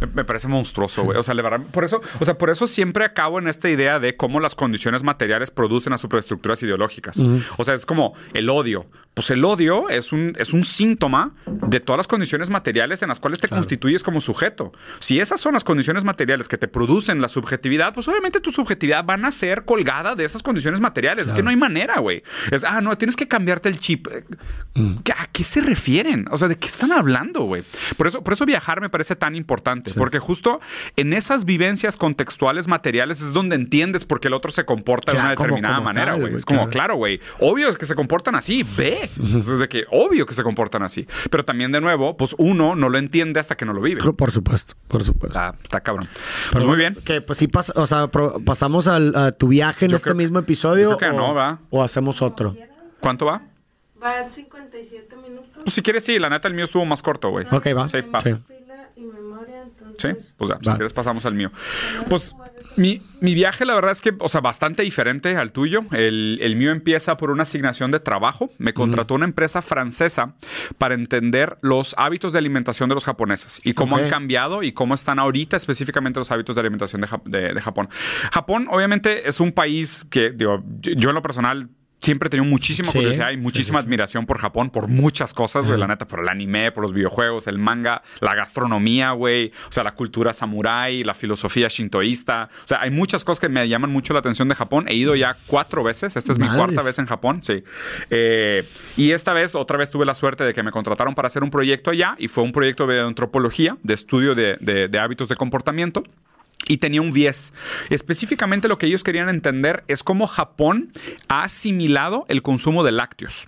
me, me parece monstruoso, güey. O sea, verdad- por eso, o sea, por eso siempre acabo en esta idea de cómo las condiciones materiales producen las superestructuras ideológicas. O sea, es como el odio. Pues el odio es un, es un síntoma de todas las condiciones materiales en las cuales te constituyes como sujeto. Si esas son las condiciones materiales que te producen la subjetividad, pues obviamente tu subjetividad van a ser colgada de esas condiciones materiales. Es que no hay manera, güey. Es, ah, no, tienes que cambiarte el chip. ¿Qué- ¿A qué se refieren? O sea, ¿de qué están hablando, güey? Por eso, por eso viajar me parece tan importante, porque justo en esas vivencias contextuales materiales es donde entiendes por qué el otro se comporta de una como- determinada como manera, güey. Es como, claro. claro, güey, obvio es que se comportan así, ve. Es de que obvio que se comportan así. Pero también, de nuevo, pues uno no lo entiende hasta que no lo vive. Por supuesto, por supuesto. Está, está cabrón. Pues Pero muy bien. Que pues sí, pas- o sea, pasamos al, a tu viaje en Yo este creo- mismo episodio. creo que o, no, ¿va? o hacemos otro. ¿Cuánto va? Va 57 minutos. Pues si quieres, sí, la neta, el mío estuvo más corto, güey. Ok, va. Sí, va. Sí. Pila y memoria, Sí, pues ya, si quieres pasamos al mío. Pues mi, mi viaje, la verdad es que, o sea, bastante diferente al tuyo. El, el mío empieza por una asignación de trabajo. Me contrató una empresa francesa para entender los hábitos de alimentación de los japoneses y cómo han cambiado y cómo están ahorita específicamente los hábitos de alimentación de, de- de Japón. Japón, obviamente, es un país que, digo, yo- yo en lo personal siempre he tenido muchísima Sí, curiosidad y muchísima sí, sí. admiración por Japón, por muchas cosas, güey, la neta, por el anime, por los videojuegos, el manga, la gastronomía, güey, o sea, la cultura samurái, la filosofía shintoísta, o sea, hay muchas cosas que me llaman mucho la atención de Japón. He ido ya cuatro veces, esta es mi cuarta vez en Japón, sí. Eh, y esta vez, otra vez tuve la suerte de que me contrataron para hacer un proyecto allá y fue un proyecto de antropología, de estudio de, de- de hábitos de comportamiento. Y tenía un 10. Específicamente lo que ellos querían entender es cómo Japón ha asimilado el consumo de lácteos.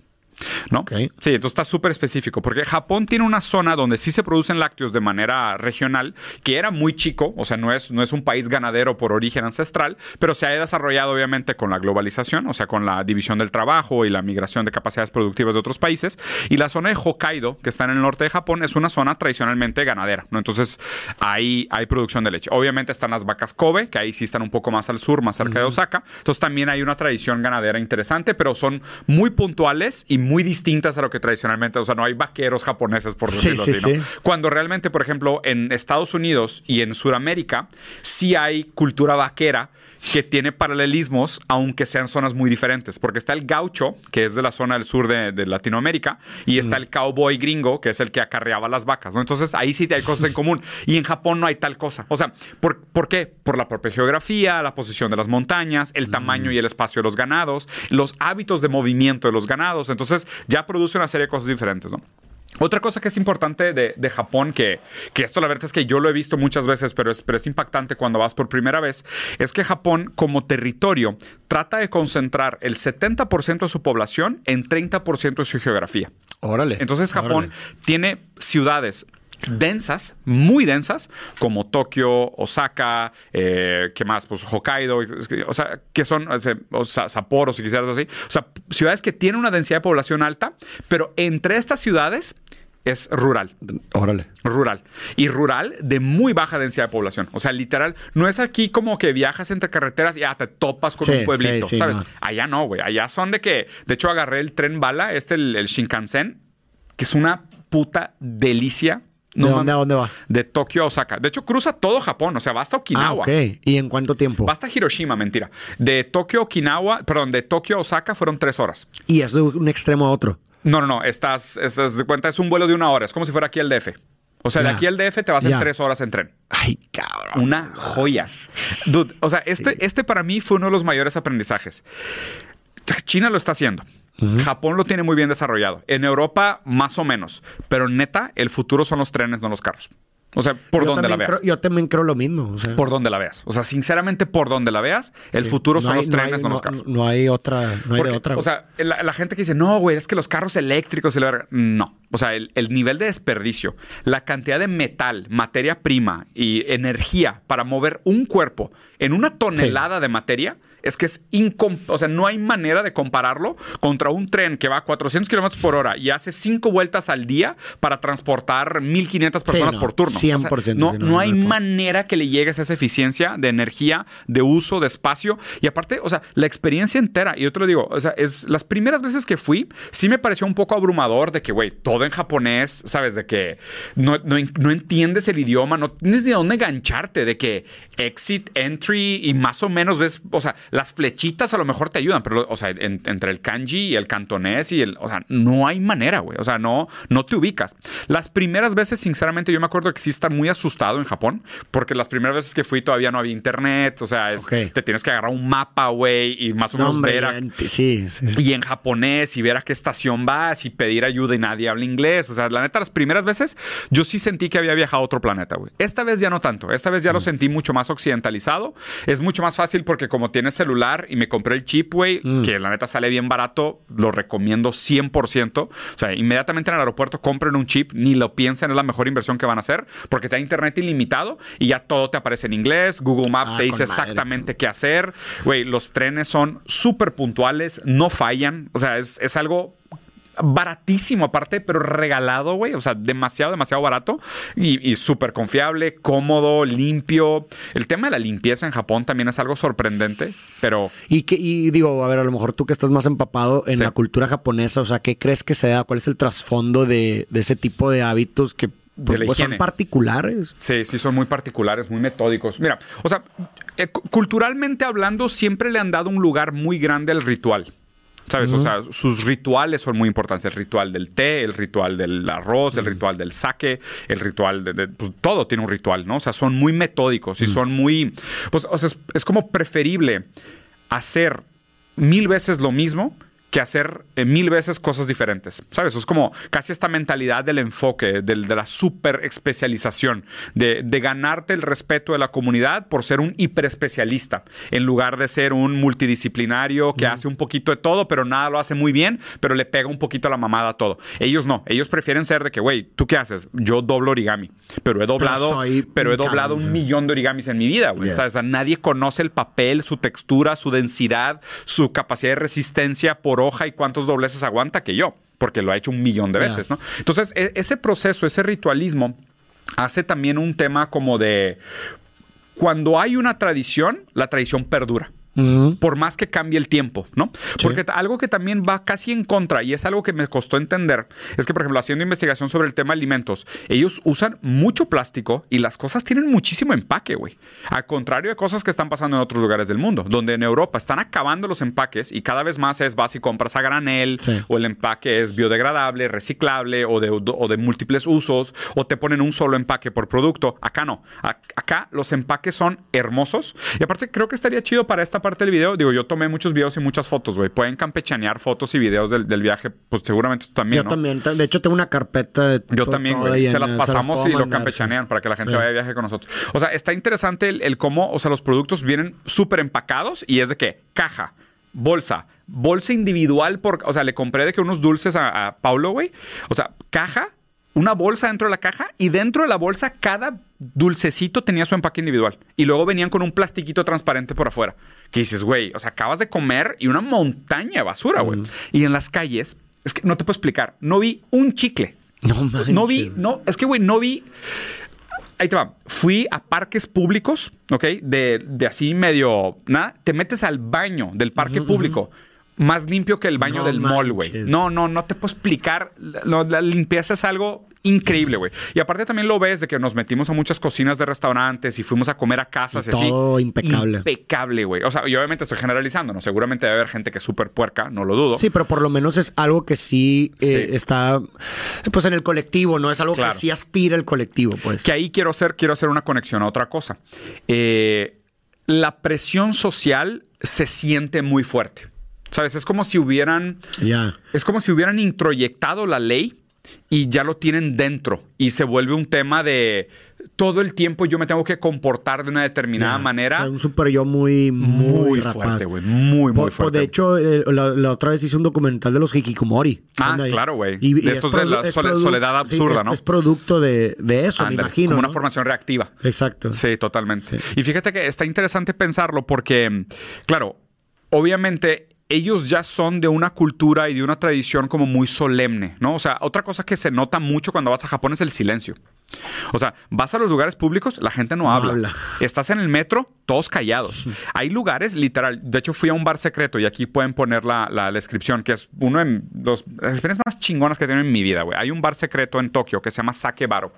¿No? Sí, entonces está súper específico, porque Japón tiene una zona donde sí se producen lácteos de manera regional, que era muy chico, o sea, no es, no es un país ganadero por origen ancestral, pero se ha desarrollado obviamente con la globalización, o sea, con la división del trabajo y la migración de capacidades productivas de otros países. Y la zona de Hokkaido, que está en el norte de Japón, es una zona tradicionalmente ganadera, ¿no? Entonces, ahí hay producción de leche. Obviamente están las vacas Kobe, que ahí sí están un poco más al sur, más cerca de Osaka. Entonces, también hay una tradición ganadera interesante, pero son muy puntuales y muy distintas a lo que tradicionalmente, o sea, no hay vaqueros japoneses, por Sí, decirlo sí, así, ¿no? sí. Cuando realmente, por ejemplo, en Estados Unidos y en Sudamérica, sí hay cultura vaquera que tiene paralelismos, aunque sean zonas muy diferentes. Porque está el gaucho, que es de la zona del sur de, de Latinoamérica, y está el cowboy gringo, que es el que acarreaba las vacas. ¿no? Entonces ahí sí hay cosas en común. Y en Japón no hay tal cosa. O sea, ¿por, por qué? Por la propia geografía, la posición de las montañas, el tamaño y el espacio de los ganados, los hábitos de movimiento de los ganados. Entonces ya produce una serie de cosas diferentes, ¿no? Otra cosa que es importante de, de Japón, que, que esto la verdad es que yo lo he visto muchas veces, pero es, pero es impactante cuando vas por primera vez, es que Japón como territorio trata de concentrar el 70% de su población en 30% de su geografía. Órale. Entonces Japón Órale. tiene ciudades densas, muy densas, como Tokio, Osaka, eh, ¿qué más? Pues Hokkaido, o sea, que son o sea, Sapporo, si quisieras así. O sea, ciudades que tienen una densidad de población alta, pero entre estas ciudades es rural. Órale. Rural. Y rural de muy baja densidad de población. O sea, literal, no es aquí como que viajas entre carreteras y ya te topas con Sí, un pueblito, sí, sí, ¿sabes? no. Allá no, güey. Allá son de que, de hecho, agarré el tren bala, este, el, el Shinkansen, que es una puta delicia. ¿De dónde a dónde va? De Tokio a Osaka. De hecho, cruza todo Japón. O sea, va hasta Ah, Okinawa. ok. ¿Y en cuánto tiempo? Va hasta Hiroshima, mentira. De Tokio a Okinawa, perdón, de Tokio a Osaka fueron tres horas. Y es de un extremo a otro. No, no, no. Estás, estás de cuenta, es un vuelo de una hora. Es como si fuera aquí el DF. O sea, de aquí al DF te vas en Ya. tres horas en tren. Ay, cabrón. Una joya. Dude, o sea, este, este para mí fue uno de los mayores aprendizajes. China lo está haciendo. Japón lo tiene muy bien desarrollado. En Europa, más o menos. Pero neta, el futuro son los trenes, no los carros. O sea, por Yo donde la veas. creo- yo también creo lo mismo. o sea, Por donde la veas. O sea, sinceramente, por donde la veas, el sí. futuro No son hay- los trenes, hay- no, los carros. No hay otra, no hay de otra. o sea, la, la gente que dice, no, güey, es que los carros eléctricos y la verga". No. O sea, el, el nivel de desperdicio, la cantidad de metal, materia prima y energía para mover un cuerpo en una tonelada de materia. Es que es o sea, no hay manera de compararlo contra un tren que va a 400 kilómetros por hora y hace cinco vueltas al día para transportar 1500 personas no, por turno. O sea, 100%, no, no, hay manera que le llegues a esa eficiencia de energía, de uso, de espacio. Y aparte, o sea, la experiencia entera, y yo te lo digo, o sea, es las primeras veces que fui, sí me pareció un poco abrumador de que, güey, todo en japonés, ¿sabes? De que no, no, no entiendes el idioma, no tienes ni a dónde engancharte, de que exit, entry y más o menos ves, o sea, las flechitas a lo mejor te ayudan, pero, o sea, en- entre el kanji y el cantonés y el, o sea, no hay manera, güey, o sea, no, no te ubicas. Las primeras veces, sinceramente, yo me acuerdo que sí está muy asustado en Japón, porque las primeras veces que fui todavía no había internet, o sea, es- Ok. te tienes que agarrar un mapa, güey, y más o No, menos ver a- sí, sí, sí. y en japonés y ver a qué estación vas y pedir ayuda y nadie habla inglés. O sea, la neta, las primeras veces yo sí sentí que había viajado a otro planeta, güey. Esta vez ya no tanto. Esta vez ya Mm. lo sentí mucho más occidentalizado. Es mucho más fácil porque como tienes celular y me compré el chip, güey, Mm. que la neta sale bien barato, lo recomiendo 100%. O sea, inmediatamente en el aeropuerto compren un chip, ni lo piensen, es la mejor inversión que van a hacer porque te da internet ilimitado y ya todo te aparece en inglés. Google Maps Ah, te dice madre. exactamente qué hacer. Güey, los trenes son súper puntuales, no fallan. O sea, es, es algo baratísimo aparte, pero regalado, güey. O sea, demasiado, demasiado barato y, y súper confiable, cómodo, limpio. El tema de la limpieza en Japón también es algo sorprendente, pero... Y, que, y digo, a ver, a lo mejor tú que estás más empapado en Sí. la cultura japonesa, o sea, ¿qué crees que se da? ¿Cuál es el trasfondo de, de ese tipo de hábitos que pues, pues, son particulares? Sí, sí, son muy particulares, muy metódicos. Mira, o sea, eh, cu- culturalmente hablando, siempre le han dado un lugar muy grande al ritual. ¿Sabes? O sea, sus rituales son muy importantes. El ritual del té, el ritual del arroz, el ritual del sake, el ritual de... de- pues, todo tiene un ritual, ¿no? O sea, son muy metódicos y son muy... Pues, o sea, es, es como preferible hacer mil veces lo mismo que hacer eh, mil veces cosas diferentes. ¿Sabes? Es como casi esta mentalidad del enfoque, del- de la super especialización, de, de ganarte el respeto de la comunidad por ser un hiperespecialista, en lugar de ser un multidisciplinario que hace un poquito de todo, pero nada lo hace muy bien, pero le pega un poquito a la mamada a todo. Ellos no, ellos prefieren ser de que, güey, ¿tú qué haces? Yo doblo origami, pero he doblado, pero he un doblado un millón de origamis en mi vida, güey. Yeah. ¿sabes? O sea, nadie conoce el papel, su textura, su densidad, su capacidad de resistencia por hoja y cuántos dobleces aguanta que yo, porque lo ha hecho un millón de veces, ¿no? Entonces, e- ese proceso, ese ritualismo, hace también un tema como de cuando hay una tradición, la tradición perdura. Por más que cambie el tiempo, ¿no? Porque t- algo que también va casi en contra, y es algo que me costó entender, es que, por ejemplo, haciendo investigación sobre el tema de alimentos, ellos usan mucho plástico y las cosas tienen muchísimo empaque, güey. Al contrario de cosas que están pasando en otros lugares del mundo, donde en Europa están acabando los empaques y cada vez más es vas y compras a granel, Sí. o el empaque es biodegradable, reciclable o de, o de múltiples usos, o te ponen un solo empaque por producto. Acá no. A- Acá los empaques son hermosos. Y aparte, creo que estaría chido para esta parte del video. Digo, yo tomé muchos videos y muchas fotos, güey. Pueden campechanear fotos y videos del, del viaje. Pues seguramente tú también, Yo ¿no? también. De hecho, tengo una carpeta de Yo también, güey. Se las pasamos y lo mandar, campechanean sí. para que la gente Sí. se vaya de viaje con nosotros. O sea, está interesante el, el cómo, o sea, los productos vienen súper empacados y es de que caja, bolsa, bolsa individual, por, o sea, le compré de que unos dulces a, a Paulo, güey. O sea, caja, una bolsa dentro de la caja y dentro de la bolsa cada dulcecito tenía su empaque individual. Y luego venían con un plastiquito transparente por afuera. Que dices, güey, o sea, acabas de comer y una montaña de basura, güey. Y en las calles, es que no te puedo explicar, no vi un chicle. No manches. No vi, no, es que, güey, no vi. Ahí te va. Fui a parques públicos, ¿ok? De, de así medio. Nada. Te metes al baño del parque público. Más limpio que el baño No del mall, güey. No, no, no te puedo explicar. La, la limpieza es algo increíble, güey. Y aparte también lo ves de que nos metimos a muchas cocinas de restaurantes y fuimos a comer a casas y, Y así. todo impecable. Impecable, güey. O sea, y obviamente estoy generalizando, ¿no? Seguramente debe haber gente que es súper puerca, no lo dudo. Sí, pero por lo menos es algo que sí, eh, Sí. está pues en el colectivo, ¿no? Es algo Claro. que sí aspira el colectivo, pues. Que ahí quiero hacer, quiero hacer una conexión a otra cosa. Eh, la presión social se siente muy fuerte. ¿Sabes? Es como si hubieran. Ya. Es como si hubieran introyectado la ley y ya lo tienen dentro. Y se vuelve un tema de todo el tiempo yo me tengo que comportar de una determinada manera. O sea, un super yo muy, muy, muy rapaz. fuerte, güey. Muy, muy Por- por- fuerte. de hecho, eh, la, la otra vez hice un documental de los hikikomori. Ah, claro, güey. De es estos de la es sole- produ- soledad sí, absurda, es- ¿no? Es producto de, de eso, me imagino. Como una formación reactiva. Exacto. Sí, totalmente. Y fíjate que está interesante pensarlo porque, claro, obviamente ellos ya son de una cultura y de una tradición como muy solemne, ¿no? O sea, otra cosa que se nota mucho cuando vas a Japón es el silencio. O sea, vas a los lugares públicos, la gente no, No habla. habla. Estás en el metro, todos callados. Hay lugares, literal. De hecho, fui a un bar secreto y aquí pueden poner la, la descripción, que es uno de los, las experiencias más chingonas que he tenido en mi vida, güey. Hay un bar secreto en Tokio que se llama Sake Baro.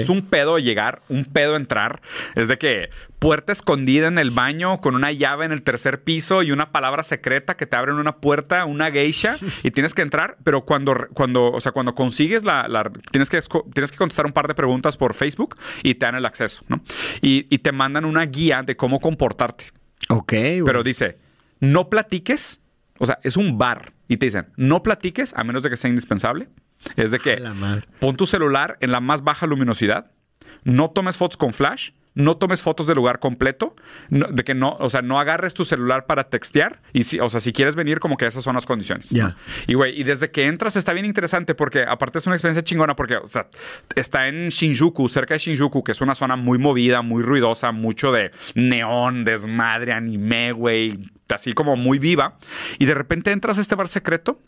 Es un pedo llegar, un pedo entrar. Es de que puerta escondida en el baño con una llave en el tercer piso y una palabra secreta que te abren una puerta, una geisha y tienes que entrar. Pero cuando, cuando, o sea, cuando consigues la, la- tienes que tienes que contestar un par de preguntas por Facebook y te dan el acceso, ¿no? Y, y te mandan una guía de cómo comportarte. Ok. Pero dice, no platiques. O sea, es un bar. Y te dicen, no platiques a menos de que sea indispensable. Es de que pon tu celular en la más baja luminosidad. No tomes fotos con flash. No tomes fotos del lugar completo. no- de que no, o sea, no agarres tu celular para textear. Y si, o sea, si quieres venir, como que esas son las condiciones. Ya. ¿no? Y güey, y desde que entras está bien interesante porque aparte es una experiencia chingona porque, o sea, está en Shinjuku, cerca de Shinjuku, que es una zona muy movida, muy ruidosa, mucho de neón, desmadre, anime, güey, así como muy viva. Y de repente entras a este bar secreto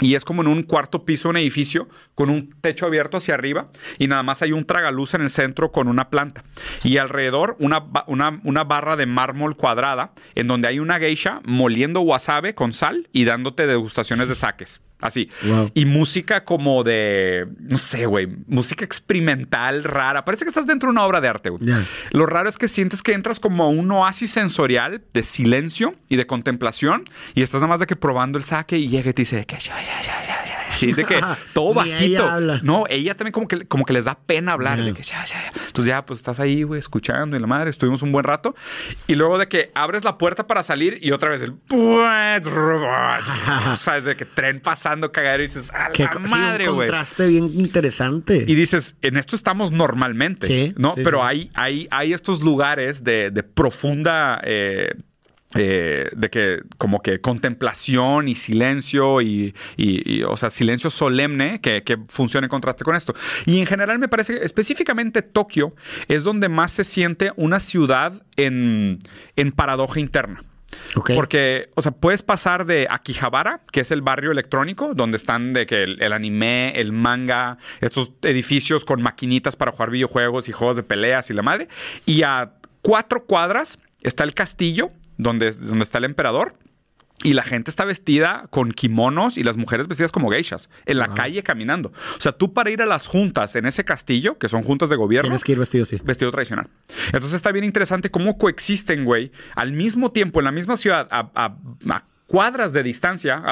y es como en un cuarto piso, un edificio con un techo abierto hacia arriba y nada más hay un tragaluz en el centro con una planta. Y alrededor una, una, una barra de mármol cuadrada en donde hay una geisha moliendo wasabe con sal y dándote degustaciones de saques. Así. Wow. Y música como de, no sé, güey, música experimental rara. Parece que estás dentro de una obra de arte, güey. Lo raro es que sientes que entras como a un oasis sensorial de silencio y de contemplación y estás nada más de que probando el saque y llega y te dice que ya, ya, ya, ya, ya, Sí, de que todo ella bajito. habla. No, ella también como que, como que les da pena hablar. Ya. de que ya, ya, ya. Entonces ya, pues estás ahí, güey, escuchando y la madre, estuvimos un buen rato. Y luego de que abres la puerta para salir y otra vez el... ¿Sabes? De que tren pasando, cagadero y dices, a la sí, madre, un güey. contraste bien interesante. Y dices, en esto estamos normalmente, Sí, ¿no? sí, Pero sí. Hay, hay, hay estos lugares de, de profunda... eh, eh, de que como que contemplación y silencio y, y- y, o sea, silencio solemne que, que funciona en contraste con esto. Y en general me parece que específicamente Tokio es donde más se siente una ciudad en, en paradoja interna. Ok. Porque, o sea, puedes pasar de Akihabara, que es el barrio electrónico, donde están de que el, el anime, el manga, estos edificios con maquinitas para jugar videojuegos y juegos de peleas y la madre. Y a cuatro cuadras está el castillo, donde, donde está el emperador. Y la gente está vestida con kimonos y las mujeres vestidas como geishas, en la calle caminando. O sea, tú para ir a las juntas en ese castillo, que son juntas de gobierno, Tienes que ir vestido así. vestido tradicional. Entonces está bien interesante cómo coexisten, güey, al mismo tiempo, en la misma ciudad, a, a- a cuadras de distancia,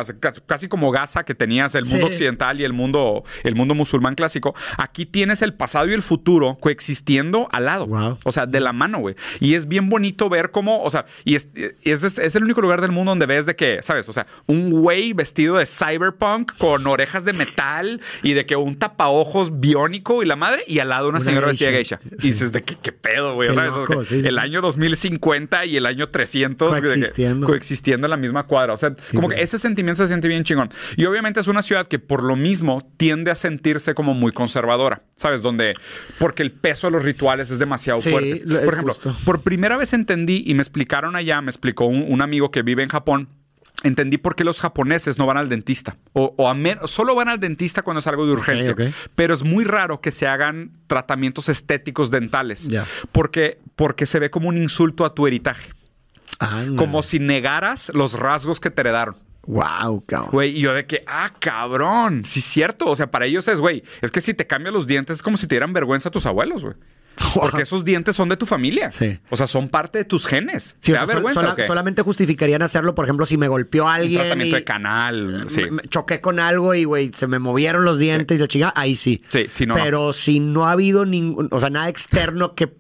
casi como Gaza que tenías el mundo Sí. occidental y el mundo, el mundo musulmán clásico. Aquí tienes el pasado y el futuro coexistiendo al lado. Wow. O sea, de la mano, güey. Y es bien bonito ver cómo, o sea, y es, es, es el único lugar del mundo donde ves de que, ¿sabes? O sea, un güey vestido de cyberpunk con orejas de metal y de que un tapaojos biónico y la madre, y al lado una, Una señora vestida de geisha. geisha. Sí. Y dices, ¿de qué, qué pedo, güey? O sea, sí, el año 2050 y el año 300 de que- Coexistiendo. coexistiendo en la misma cuadra. O sea, como que ese sentimiento se siente bien chingón. Y obviamente es una ciudad que por lo mismo tiende a sentirse como muy conservadora, ¿sabes? Donde, porque el peso de los rituales es demasiado Sí, fuerte. Por ejemplo, justo. por primera vez entendí y me explicaron allá, me explicó un, un amigo que vive en Japón. Entendí por qué los japoneses no van al dentista. O, o a solo van al dentista cuando es algo de urgencia. ok. Pero es muy raro que se hagan tratamientos estéticos dentales. Ya. Porque, porque se ve como un insulto a tu heritaje. Como si negaras los rasgos que te heredaron. Wow, cabrón. Güey, y yo de que, ah, cabrón, sí es cierto. O sea, para ellos es, güey, es que si te cambian los dientes es como si te dieran vergüenza a tus abuelos, güey. Porque esos dientes son de tu familia. Sí. O sea, son parte de tus genes. Sí, ¿Te o sea, vergüenza sola- o qué? solamente justificarían hacerlo, por ejemplo, si me golpeó Un alguien. tratamiento y de canal. Sí. choqué con algo y, güey, se me movieron los dientes y la chica, ahí sí. Sí, sí, no, no. Pero si no ha habido ningún, o sea, nada externo que,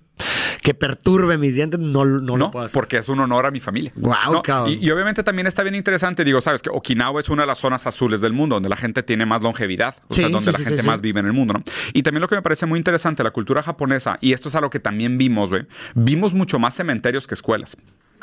que perturbe mis dientes, no, no, No, lo puedo hacer. porque es un honor a mi familia. Guau, No, cabrón. y, y obviamente también está bien interesante, digo, sabes que Okinawa es una de las zonas azules del mundo, donde la gente tiene más longevidad, o sea, donde sí, la sí, gente más vive en el mundo, ¿no? Y también lo que me parece muy interesante, la cultura japonesa, y esto es algo que también vimos, güey, vimos mucho más cementerios que escuelas.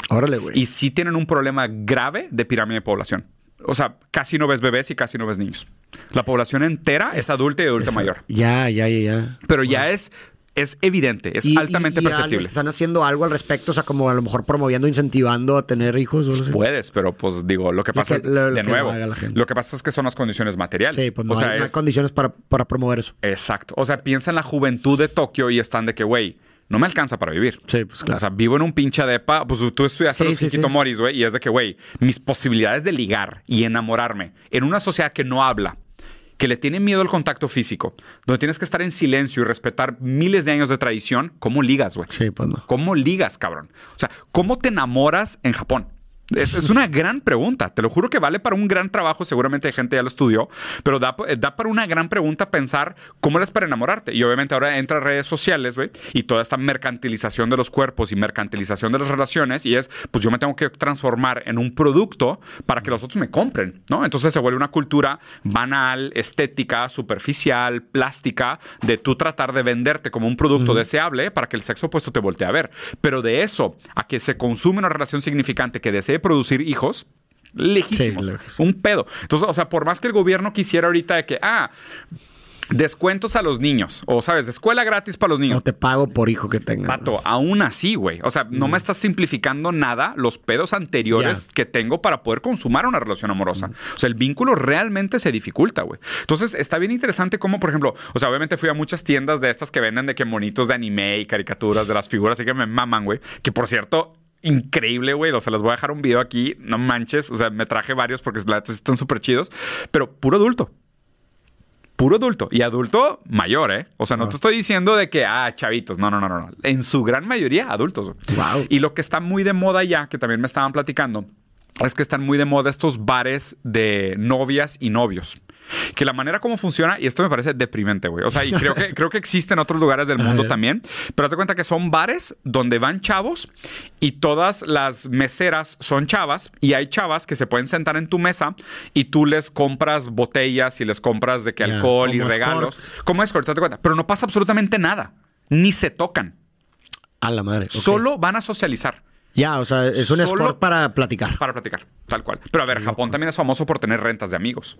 Órale, güey. Y sí tienen un problema grave de pirámide de población. O sea, casi no ves bebés y casi no ves niños. La población entera es adulta y adulta Eso. mayor. Ya, ya, ya, ya. Pero ya es, es evidente, es Y- altamente y- y perceptible. ¿Están haciendo algo al respecto? O sea, como a lo mejor promoviendo, incentivando a tener hijos o algo así. Puedes, pero pues digo, lo que pasa que- es, lo- lo de que nuevo, lo que pasa es que son las condiciones materiales. Sí, pues no, o sea, hay, no hay es- condiciones para, para promover eso. exacto. O sea, piensa en la juventud de Tokio y están de que, güey, no me alcanza para vivir. Sí, pues claro. O sea, vivo en un pinche depa. Pues tú estudiaste Sí, los sí, sí. Moris, güey, y es de que, güey, mis posibilidades de ligar y enamorarme en una sociedad que no habla, que le tiene miedo al contacto físico, donde tienes que estar en silencio y respetar miles de años de tradición, ¿cómo ligas, güey? Sí, pues no. ¿Cómo ligas, cabrón? O sea, ¿cómo te enamoras en Japón? Es, es una gran pregunta. Te lo juro que vale para un gran trabajo. Seguramente hay gente ya lo estudió, pero da, da para una gran pregunta pensar cómo eres para enamorarte. Y obviamente ahora entra redes sociales, güey, y toda esta mercantilización de los cuerpos y mercantilización de las relaciones. Y es, pues yo me tengo que transformar en un producto para que los otros me compren, ¿no? Entonces se vuelve una cultura banal, estética, superficial, plástica, de tú tratar de venderte como un producto deseable para que el sexo opuesto te voltee a ver. Pero de eso a que se consume una relación significante que desee producir hijos, lejísimos. Sí. Un pedo. Entonces, o sea, por más que el gobierno quisiera ahorita de que, ah, descuentos a los niños, o sabes, escuela gratis para los niños. No te pago por hijo que tengas. Pato, aún así, güey. O sea, no me estás simplificando nada los pedos anteriores Ya. que tengo para poder consumar una relación amorosa. O sea, el vínculo realmente se dificulta, güey. Entonces, está bien interesante cómo, por ejemplo, o sea, obviamente fui a muchas tiendas de estas que venden de que monitos de anime y caricaturas de las figuras, así que me maman, güey. Que por cierto, increíble, güey. O sea, les voy a dejar un video aquí, no manches. O sea, me traje varios porque la están súper chidos, pero puro adulto puro adulto y adulto mayor, ¿eh? O sea, no Ah. te estoy diciendo de que, ah, chavitos, no, no, no, no, no. En su gran mayoría, adultos. Wow. Y lo que está muy de moda ya, que también me estaban platicando, es que están muy de moda estos bares de novias y novios. Que la manera como funciona, y esto me parece deprimente, güey. O sea, y creo que, creo que existe en otros lugares del mundo también. Pero haz de cuenta que son bares donde van chavos y todas las meseras son chavas y hay chavas que se pueden sentar en tu mesa y tú les compras botellas y les compras de que alcohol y regalos. Como escorts, de cuenta. Pero no pasa absolutamente nada. Ni se tocan. A la madre. Solo van a socializar. Ya, o sea, es un Solo- sport para platicar. Para platicar, tal cual. Pero a ver, Japón también es famoso por tener rentas de amigos.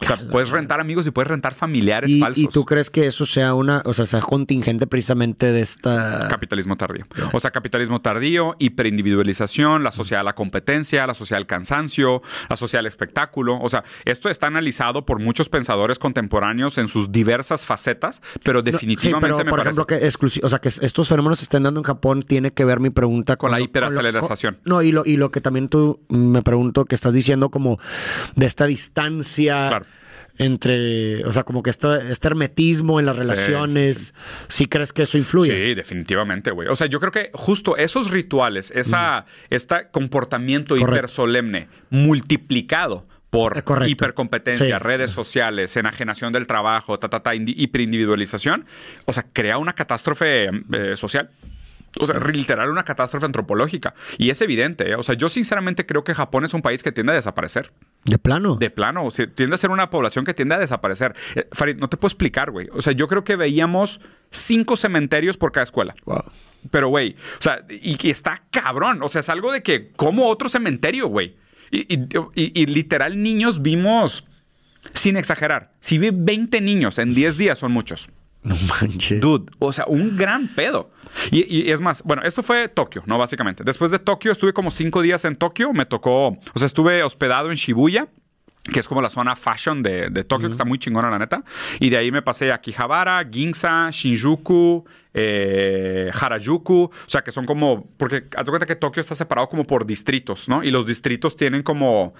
O sea, puedes rentar amigos y puedes rentar familiares ¿Y, falsos. y tú crees que eso sea una, o sea, sea contingente precisamente de esta... Capitalismo tardío. O sea, capitalismo tardío, hiperindividualización, la sociedad de la competencia, la sociedad del cansancio, la sociedad del espectáculo. O sea, esto está analizado por muchos pensadores contemporáneos en sus diversas facetas, pero No, definitivamente sí, pero me por parece ejemplo que o sea, que estos fenómenos se estén dando en Japón tiene que ver mi pregunta Con la lo- hiperaceleración. con- no, y lo, y lo que también tú me pregunto que estás diciendo como de esta distancia Claro. entre, o sea, como que esta, este hermetismo en las relaciones, sí, crees que eso influye? Sí, definitivamente, güey. O sea, yo creo que justo esos rituales, esa, este comportamiento Correcto. hipersolemne multiplicado por Eh, correcto. hipercompetencia, Sí. redes sociales, enajenación del trabajo, ta, ta, ta, indi- hiperindividualización, o sea, crea una catástrofe eh, social. O sea, literal una catástrofe antropológica. Y es evidente, ¿eh? O sea, yo sinceramente creo que Japón es un país que tiende a desaparecer. De plano. De plano, o sea, tiende a ser una población que tiende a desaparecer. Eh, Farid, no te puedo explicar, güey. O sea, yo creo que veíamos cinco cementerios por cada escuela. Wow. Pero, güey, o sea, y que está cabrón. O sea, es algo de que, como otro cementerio, güey. Y, y- y- y literal, niños vimos, sin exagerar, si vi 20 niños en 10 días, son muchos. No manches. Dude, o sea, un gran pedo. Y, y es más, bueno, esto fue Tokio, ¿no? Básicamente. Después de Tokio, estuve como cinco días en Tokio. Me tocó, o sea, estuve hospedado en Shibuya que es como la zona fashion de, de Tokio, que está muy chingona, la neta. Y de ahí me pasé a Akihabara, Ginza, Shinjuku, eh, Harajuku. O sea, que son como. Porque haz de cuenta que Tokio está separado como por distritos, ¿no? Y los distritos tienen como.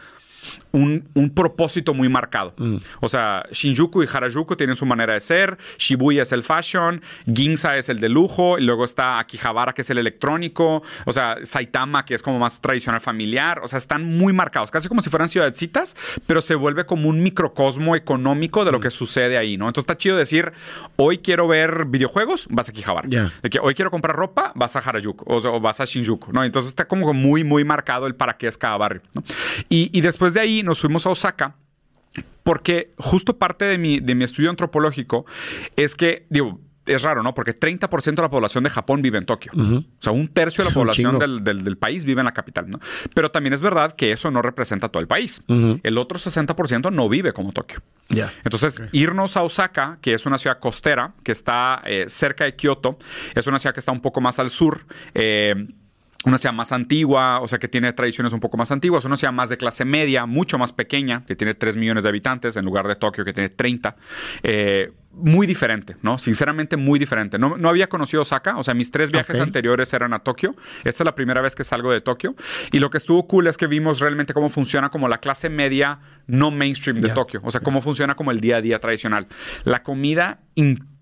Un, un propósito muy marcado. O sea, Shinjuku y Harajuku tienen su manera de ser, Shibuya es el fashion, Ginza es el de lujo, y luego está Akihabara que es el electrónico, o sea, Saitama que es como más tradicional familiar, o sea, están muy marcados, casi como si fueran ciudadcitas, pero se vuelve como un microcosmo económico de lo que sucede ahí, ¿no? Entonces está chido decir, hoy quiero ver videojuegos, vas a Akihabara. De que hoy quiero comprar ropa, vas a Harajuku o, o vas a Shinjuku, ¿no? Entonces está como muy, muy marcado el para qué es cada barrio, ¿no? Y, y después de ahí nos fuimos a Osaka porque justo parte de mi, de mi estudio antropológico es que, digo, es raro, ¿no? Porque 30% de la población de Japón vive en Tokio. O sea, un tercio de la población del, del- del país vive en la capital, ¿no? Pero también es verdad que eso no representa todo el país. El otro 60% no vive como Tokio. Ya. Entonces, irnos a Osaka, que es una ciudad costera, que está eh, cerca de Kioto, es una ciudad que está un poco más al sur. eh, una ciudad más antigua, o sea, que tiene tradiciones un poco más antiguas, una ciudad más de clase media, mucho más pequeña, que tiene 3 millones de habitantes, en lugar de Tokio, que tiene 30. Eh, muy diferente, ¿no? Sinceramente, muy diferente. No, no había conocido Osaka, o sea, mis tres viajes anteriores eran a Tokio. Esta es la primera vez que salgo de Tokio. Y lo que estuvo cool es que vimos realmente cómo funciona como la clase media no mainstream de. Tokio. O sea, cómo funciona como el día a día tradicional. La comida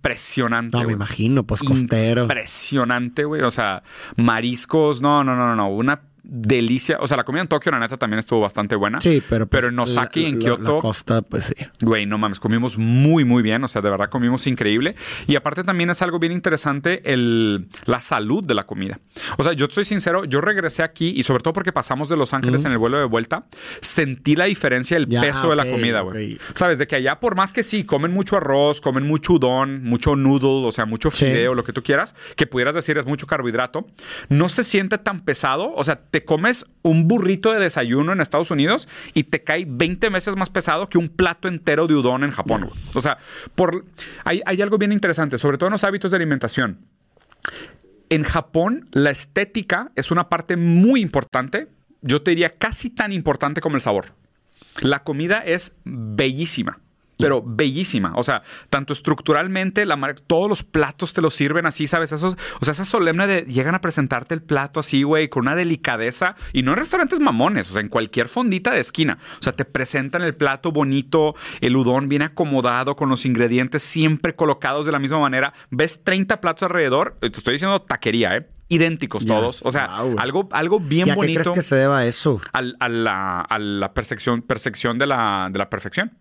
impresionante. No, me imagino, pues costero. Impresionante, güey. O sea, mariscos, no, no, no, no, no. Una delicia. O sea, la comida en Tokio, la neta, también estuvo bastante buena. Sí, pero pues, Pero en Osaka y en Kioto. La costa, pues sí. Güey, no mames, comimos muy, muy bien. O sea, de verdad comimos increíble. Y aparte también es algo bien interesante el, la salud de la comida. O sea, yo soy sincero, yo regresé aquí y sobre todo porque pasamos de Los Ángeles en el vuelo de vuelta, sentí la diferencia del Ya, peso de la comida, güey. Sabes, de que allá por más que sí, comen mucho arroz, comen mucho udon, mucho noodle, o sea, mucho Sí. fideo, lo que tú quieras, que pudieras decir es mucho carbohidrato, no se siente tan pesado. O sea, te comes un burrito de desayuno en Estados Unidos y te cae 20 veces más pesado que un plato entero de udon en Japón. O sea, por, hay, hay algo bien interesante, sobre todo en los hábitos de alimentación. En Japón, la estética es una parte muy importante, yo te diría casi tan importante como el sabor. La comida es bellísima, pero bellísima. O sea, tanto estructuralmente, la todos los platos te los sirven así, ¿sabes? Esos, o sea, esa solemne de llegan a presentarte el plato así, güey, con una delicadeza. Y no en restaurantes mamones, o sea, en cualquier fondita de esquina. O sea, te presentan el plato bonito, el udón bien acomodado, con los ingredientes siempre colocados de la misma manera. Ves 30 platos alrededor, te estoy diciendo taquería, ¿eh? Idénticos todos. O sea, Wow, algo, algo bien ¿Y a qué bonito. crees que se deba eso? al- a, la, a la percepción, percepción de, la, de la perfección.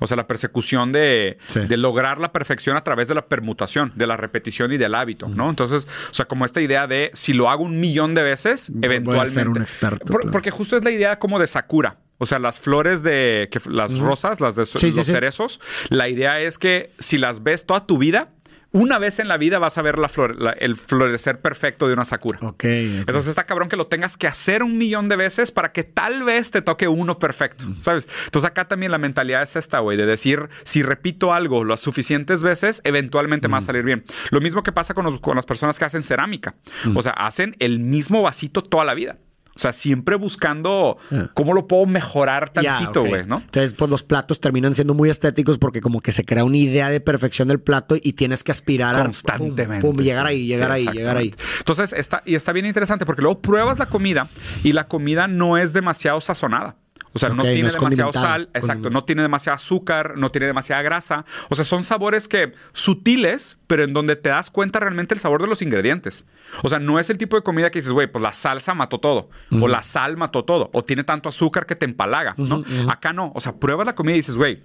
O sea, la persecución de, Sí. de lograr la perfección a través de la permutación, de la repetición y del hábito, ¿no? Entonces, o sea, como esta idea de si lo hago un millón de veces, Voy a eventualmente. ser un experto, Por- claro. Porque justo es la idea como de Sakura. O sea, las flores de que, las rosas, las de sí, los sí. cerezos, la idea es que si las ves toda tu vida, una vez en la vida vas a ver la flor- la- el florecer perfecto de una Sakura. Ok. ok. Entonces está cabrón que lo tengas que hacer un millón de veces para que tal vez te toque uno perfecto, ¿sabes? Entonces acá también la mentalidad es esta, güey, de decir, si repito algo las suficientes veces, eventualmente me va a salir bien. Lo mismo que pasa con, los- con las personas que hacen cerámica. O sea, hacen el mismo vasito toda la vida. O sea, siempre buscando Ah. cómo lo puedo mejorar tantito, güey, ¿no? Entonces, pues los platos terminan siendo muy estéticos porque como que se crea una idea de perfección del plato y tienes que aspirar a constantemente. pum, pum, llegar ahí, llegar Sí, ahí, llegar ahí. Entonces, está, y está bien interesante porque luego pruebas la comida y la comida no es demasiado sazonada. O sea, no tiene demasiado sal, exacto, no tiene demasiado azúcar, no tiene demasiada grasa. O sea, son sabores que sutiles, pero en donde te das cuenta realmente el sabor de los ingredientes. O sea, no es el tipo de comida que dices, güey, pues la salsa mató todo, o la sal mató todo, o tiene tanto azúcar que te empalaga, ¿no? Acá no. O sea, pruebas la comida y dices, güey,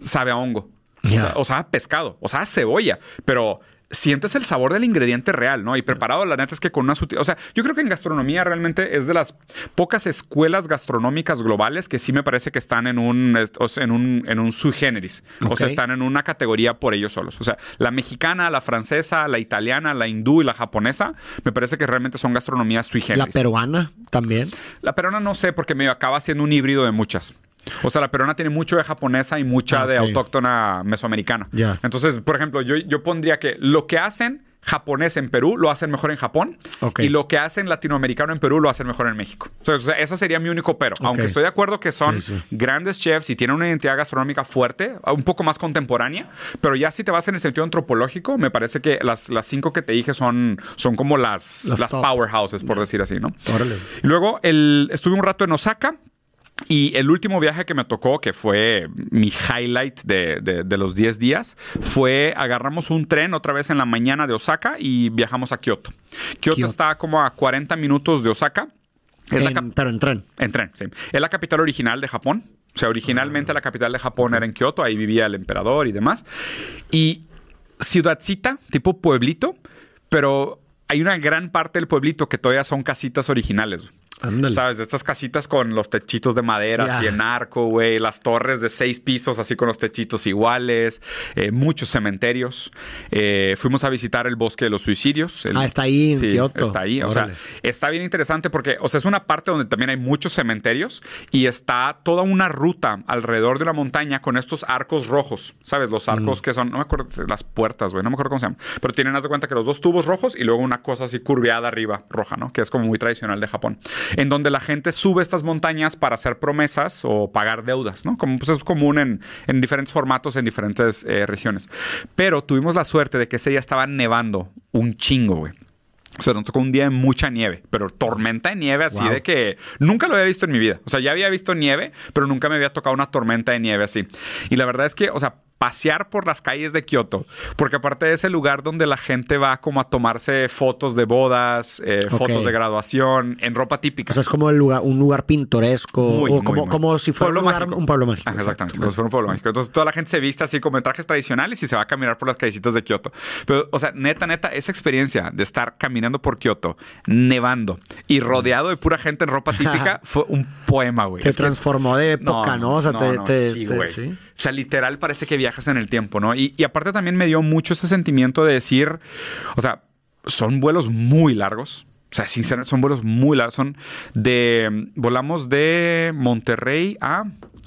sabe a hongo. O sea, O sea, a pescado, o sea, a cebolla, pero sientes el sabor del ingrediente real, ¿no? Y preparado, la neta es que con una sutil... O sea, yo creo que en gastronomía realmente es de las pocas escuelas gastronómicas globales que sí me parece que están en un, en un, en un sui generis. O sea, están en una categoría por ellos solos. O sea, la mexicana, la francesa, la italiana, la hindú y la japonesa, me parece que realmente son gastronomías sui generis. La peruana también. La peruana no sé, porque medio acaba siendo un híbrido de muchas. O sea, la peruana tiene mucho de japonesa y mucha Ah, de autóctona mesoamericana. Ya. Entonces, por ejemplo, yo, yo pondría que lo que hacen japonés en Perú lo hacen mejor en Japón Ok. y lo que hacen latinoamericano en Perú lo hacen mejor en México. O sea, ese sería mi único pero. Aunque estoy de acuerdo que son Sí, sí. grandes chefs y tienen una identidad gastronómica fuerte, un poco más contemporánea, pero ya si te vas en el sentido antropológico, me parece que las, las cinco que te dije son, son como las, Las las powerhouses, por decir así, ¿no? Órale. Luego el, estuve un rato en Osaka. Y el último viaje que me tocó, que fue mi highlight de, de- de los 10 días, fue agarramos un tren otra vez en la mañana de Osaka y viajamos a Kioto. Kioto, Kioto. está como a 40 minutos de Osaka. Es la En- cap- pero en tren. en tren, sí. Es la capital original de Japón. O sea, originalmente la capital de Japón era en Kioto, ahí vivía el emperador y demás. Y ciudadcita, tipo pueblito, pero hay una gran parte del pueblito que todavía son casitas originales. Ándale. ¿Sabes? De estas casitas con los techitos de madera, Ya. así en arco, güey. Las torres de seis pisos, así con los techitos iguales. eh, muchos cementerios. Eh, fuimos a visitar el bosque de los suicidios. el- Ah, está ahí en Sí, Kioto. Está ahí. O sea, está bien interesante porque, o sea, es una parte donde también hay muchos cementerios y está toda una ruta alrededor de la montaña con estos arcos rojos, ¿sabes? Los Mm. arcos que son, no me acuerdo, las puertas, güey, no me acuerdo cómo se llaman, pero tienen, haz de cuenta que los dos tubos rojos y luego una cosa así curveada arriba, roja, ¿no? Que es como muy tradicional de Japón, en donde la gente sube estas montañas para hacer promesas o pagar deudas, ¿no? Como pues es común en, en diferentes formatos en diferentes eh, regiones. Pero tuvimos la suerte de que ese día estaba nevando un chingo, güey. O sea, nos tocó un día de mucha nieve, pero tormenta de nieve así Wow. de que nunca lo había visto en mi vida. O sea, ya había visto nieve, pero nunca me había tocado una tormenta de nieve así. Y la verdad es que, o sea, pasear por las calles de Kioto, porque aparte de ese lugar donde la gente va como a tomarse fotos de bodas, eh, fotos de graduación, en ropa típica. O sea, es como el lugar, un lugar pintoresco. Muy, o muy, como, muy. como si fuera Pueblo un, lugar- mágico. un pueblo mágico. Exactamente, como si fuera un pueblo mágico. Entonces toda la gente se viste así como en trajes tradicionales y se va a caminar por las callecitas de Kioto. Pero, o sea, neta, neta, esa experiencia de estar caminando por Kioto, nevando y rodeado de pura gente en ropa típica fue un poema, güey. Te Es que- transformó de época, ¿no? O sea, te, no, te- sí, te- güey. sí. O sea, literal parece que viajas en el tiempo, ¿no? Y, y aparte también me dio mucho ese sentimiento de decir, o sea, son vuelos muy largos. O sea, sinceramente, son vuelos muy largos. Son de. Volamos de Monterrey a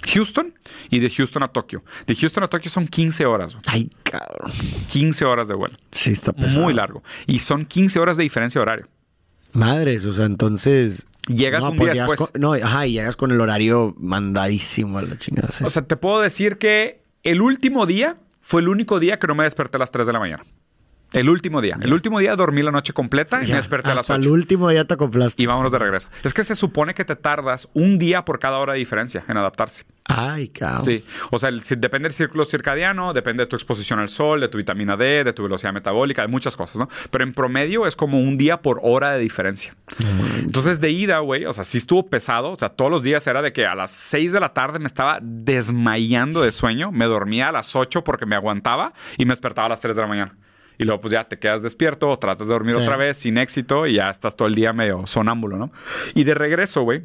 Houston y de Houston a Tokio. De Houston a Tokio son 15 horas. Ay, cabrón. 15 horas de vuelo. Sí, está pesado. Muy largo. Y son 15 horas de diferencia de horario. Madres, o sea, entonces. Llegas un día llegas después. con- no, ajá, y llegas con el horario mandadísimo a la chingada. sí. O sea, te puedo decir que el último día fue el único día que no me desperté a las 3 de la mañana. El último día. El último día dormí la noche completa y me desperté a las hasta 8. el último día te acoplaste. Y vámonos de regreso. Es que se supone que te tardas un día por cada hora de diferencia en adaptarse. Ay, cabrón. Sí, o sea, el- depende del círculo circadiano, depende de tu exposición al sol, de tu vitamina D, de tu velocidad metabólica, de muchas cosas, ¿no? Pero en promedio es como un día por hora de diferencia. Entonces, de ida, güey, o sea, sí estuvo pesado, o sea, todos los días era de que a las 6 de la tarde me estaba desmayando de sueño, me dormía a las 8 porque me aguantaba y me despertaba a las 3 de la mañana. Y luego, pues ya te quedas despierto o tratas de dormir Sí. otra vez sin éxito y ya estás todo el día medio sonámbulo, ¿no? Y de regreso, güey,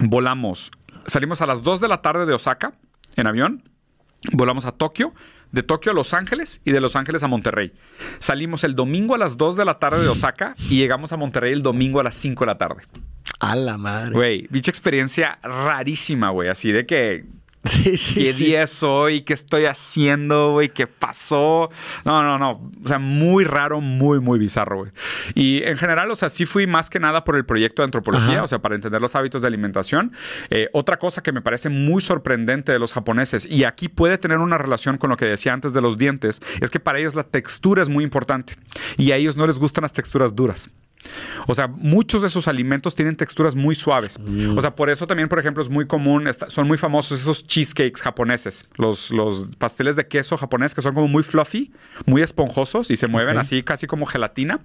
volamos. Salimos a las 2 de la tarde de Osaka en avión. Volamos a Tokio, de Tokio a Los Ángeles y de Los Ángeles a Monterrey. Salimos el domingo a las 2 de la tarde de Osaka y llegamos a Monterrey el domingo a las 5 de la tarde. A la madre. Güey, bicha experiencia rarísima, güey. Así de que Sí, sí, ¿Qué sí. día es hoy? ¿Qué estoy haciendo, güey? ¿Qué pasó? No, no, no. O sea, muy raro, muy, muy bizarro, güey. Y en general, o sea, sí fui más que nada por el proyecto de antropología, Ajá. o sea, para entender los hábitos de alimentación. Eh, otra cosa que me parece muy sorprendente de los japoneses, y aquí puede tener una relación con lo que decía antes de los dientes, es que para ellos la textura es muy importante. Y a ellos no les gustan las texturas duras. O sea, muchos de sus alimentos tienen texturas muy suaves. O sea, por eso también, por ejemplo, es muy común, son muy famosos esos cheesecakes japoneses, los, los pasteles de queso japonés que son como muy fluffy, muy esponjosos y se mueven así casi como gelatina.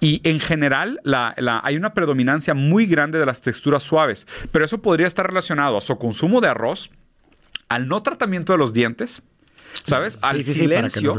Y en general la- la- hay una predominancia muy grande de las texturas suaves, pero eso podría estar relacionado a su consumo de arroz, al no tratamiento de los dientes, ¿sabes? Al sí, sí, silencio,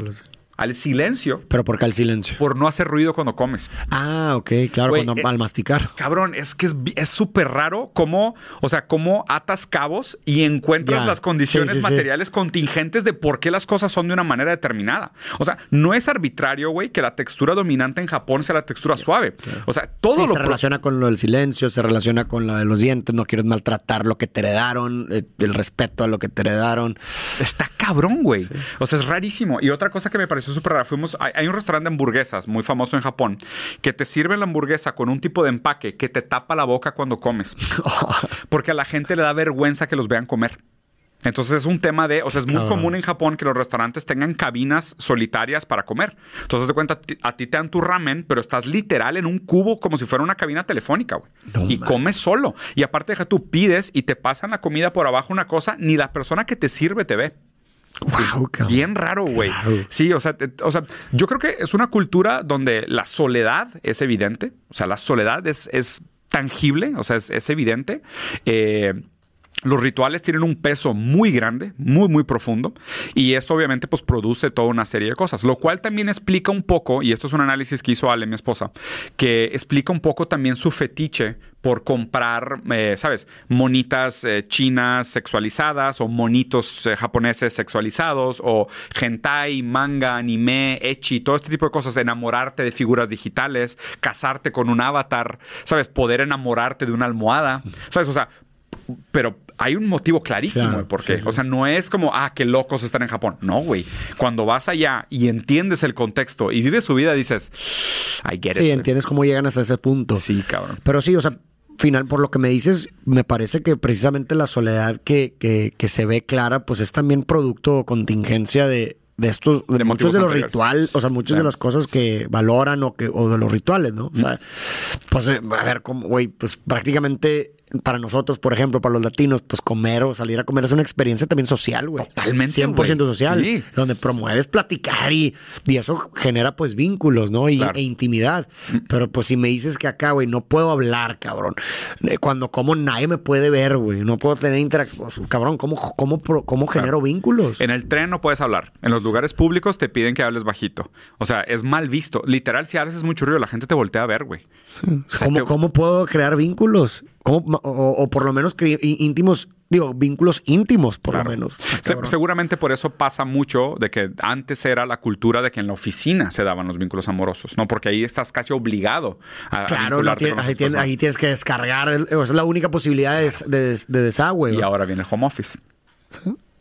al silencio Pero ¿por qué el silencio? por no hacer ruido cuando comes. Ah, ok, claro, cuando eh, al masticar. Cabrón, es que es súper raro cómo, o sea, cómo atas cabos y encuentras Ya, las condiciones sí, sí, sí. materiales contingentes de por qué las cosas son de una manera determinada. O sea, no es arbitrario, güey, que la textura dominante en Japón sea la textura suave. O sea, todo lo se relaciona con lo del silencio, se relaciona con lo de los dientes, no quieres maltratar lo que te heredaron, eh, el respeto a lo que te heredaron. Está cabrón, güey. O sea, es rarísimo. Y otra cosa que me pareció súper rara, fuimos, hay, hay un restaurante de hamburguesas muy famoso en Japón que te sirve la hamburguesa con un tipo de empaque que te tapa la boca cuando comes. Porque a la gente le da vergüenza que los vean comer. Entonces es un tema de, o sea, es muy Cabrón. común en Japón que los restaurantes tengan cabinas solitarias para comer. Entonces de cuenta, a ti te dan tu ramen, pero estás literal en un cubo como si fuera una cabina telefónica, güey. No y comes solo. Y aparte deja tú pides y te pasan la comida por abajo una cosa, ni la persona que te sirve te ve. Wow, cabrón. Bien raro, güey. Claro. Sí, o sea, te- o sea, yo creo que es una cultura donde la soledad es evidente. O sea, la soledad es, es tangible, o sea, es, es evidente. Eh, los rituales tienen un peso muy grande, muy, muy profundo, y esto obviamente pues produce toda una serie de cosas, lo cual también explica un poco, y esto es un análisis que hizo Ale, mi esposa, que explica un poco también su fetiche por comprar, eh, ¿sabes? Monitas eh, chinas sexualizadas o monitos eh, japoneses sexualizados o hentai, manga, anime, echi, todo este tipo de cosas, enamorarte de figuras digitales, casarte con un avatar, ¿sabes? Poder enamorarte de una almohada, ¿sabes? O sea, pero hay un motivo clarísimo Claro, de por qué. sí, sí. O sea, no es como, ah, qué locos están en Japón. No, güey. Cuando vas allá y entiendes el contexto y vives su vida, dices, I get it. Sí, güey". entiendes cómo llegan hasta ese punto. Sí, cabrón. Pero sí, o sea, final, por lo que me dices, me parece que precisamente la soledad que, que, que se ve clara, pues es también producto o contingencia de, de estos, de, De muchos de los rituales, o sea, muchas de las cosas que valoran o que, o de los rituales, ¿no? O sea, pues eh, a ver, como, güey, pues prácticamente para nosotros, por ejemplo, para los latinos, pues comer o salir a comer es una experiencia también social, güey. Totalmente, 100% güey. social. Sí. Donde promueves platicar y, y eso genera pues vínculos, ¿no? Y, Claro. e intimidad. Pero pues si me dices que acá, güey, no puedo hablar, cabrón. Eh, Cuando como nadie me puede ver, güey. No puedo tener interacción. Cabrón, ¿cómo, cómo, cómo genero vínculos? En el tren no puedes hablar. En los lugares públicos te piden que hables bajito. O sea, es mal visto. Literal, si haces mucho ruido, la gente te voltea a ver, güey. ¿Cómo, cómo puedo crear vínculos? ¿Cómo- o, o por lo menos íntimos, digo, vínculos íntimos, por Claro. lo menos. Se- seguramente por eso pasa mucho de que antes era la cultura de que en la oficina se daban los vínculos amorosos, ¿no? Porque ahí estás casi obligado a, a Claro, no vincularte tiene- ahí, tienes, ahí tienes que descargar. o es la única posibilidad de, des- de des- de desagüe. Y ¿no? ahora viene el home office.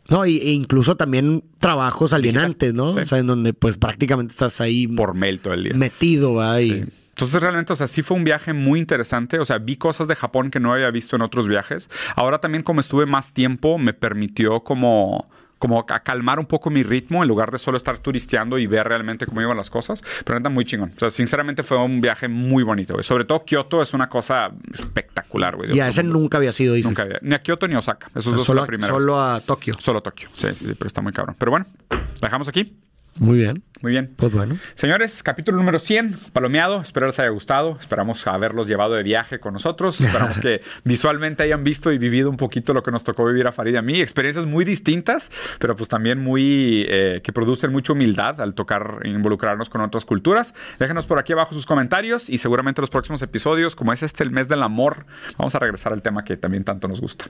No, y, e incluso también trabajos alienantes, ¿no? Sí. O sea, en donde pues prácticamente estás ahí Por mail todo el día. metido, ¿va? Y- Entonces realmente, o sea, sí fue un viaje muy interesante. O sea, vi cosas de Japón que no había visto en otros viajes. Ahora también como estuve más tiempo, me permitió como como a calmar un poco mi ritmo en lugar de solo estar turisteando y ver realmente cómo iban las cosas. Pero neta, muy chingón. O sea, sinceramente fue un viaje muy bonito, güey. Sobre todo Kioto es una cosa espectacular, güey. Y a ese mundo. nunca había sido, dices. Nunca había. Ni a Kioto ni a Osaka. Esos O sea, dos solo, son la primera vez. solo a Tokio. Solo Tokio. Sí, sí, sí, pero está muy cabrón. Pero bueno, la dejamos aquí. Muy bien. Muy bien. Pues bueno. Señores, capítulo número 100, palomeado. Espero les haya gustado. Esperamos haberlos llevado de viaje con nosotros. Esperamos que visualmente hayan visto y vivido un poquito lo que nos tocó vivir a Farid y a mí. Experiencias muy distintas, pero pues también muy eh, que producen mucha humildad al tocar involucrarnos con otras culturas. Déjenos por aquí abajo sus comentarios y seguramente los próximos episodios, como es este el mes del amor, vamos a regresar al tema que también tanto nos gusta.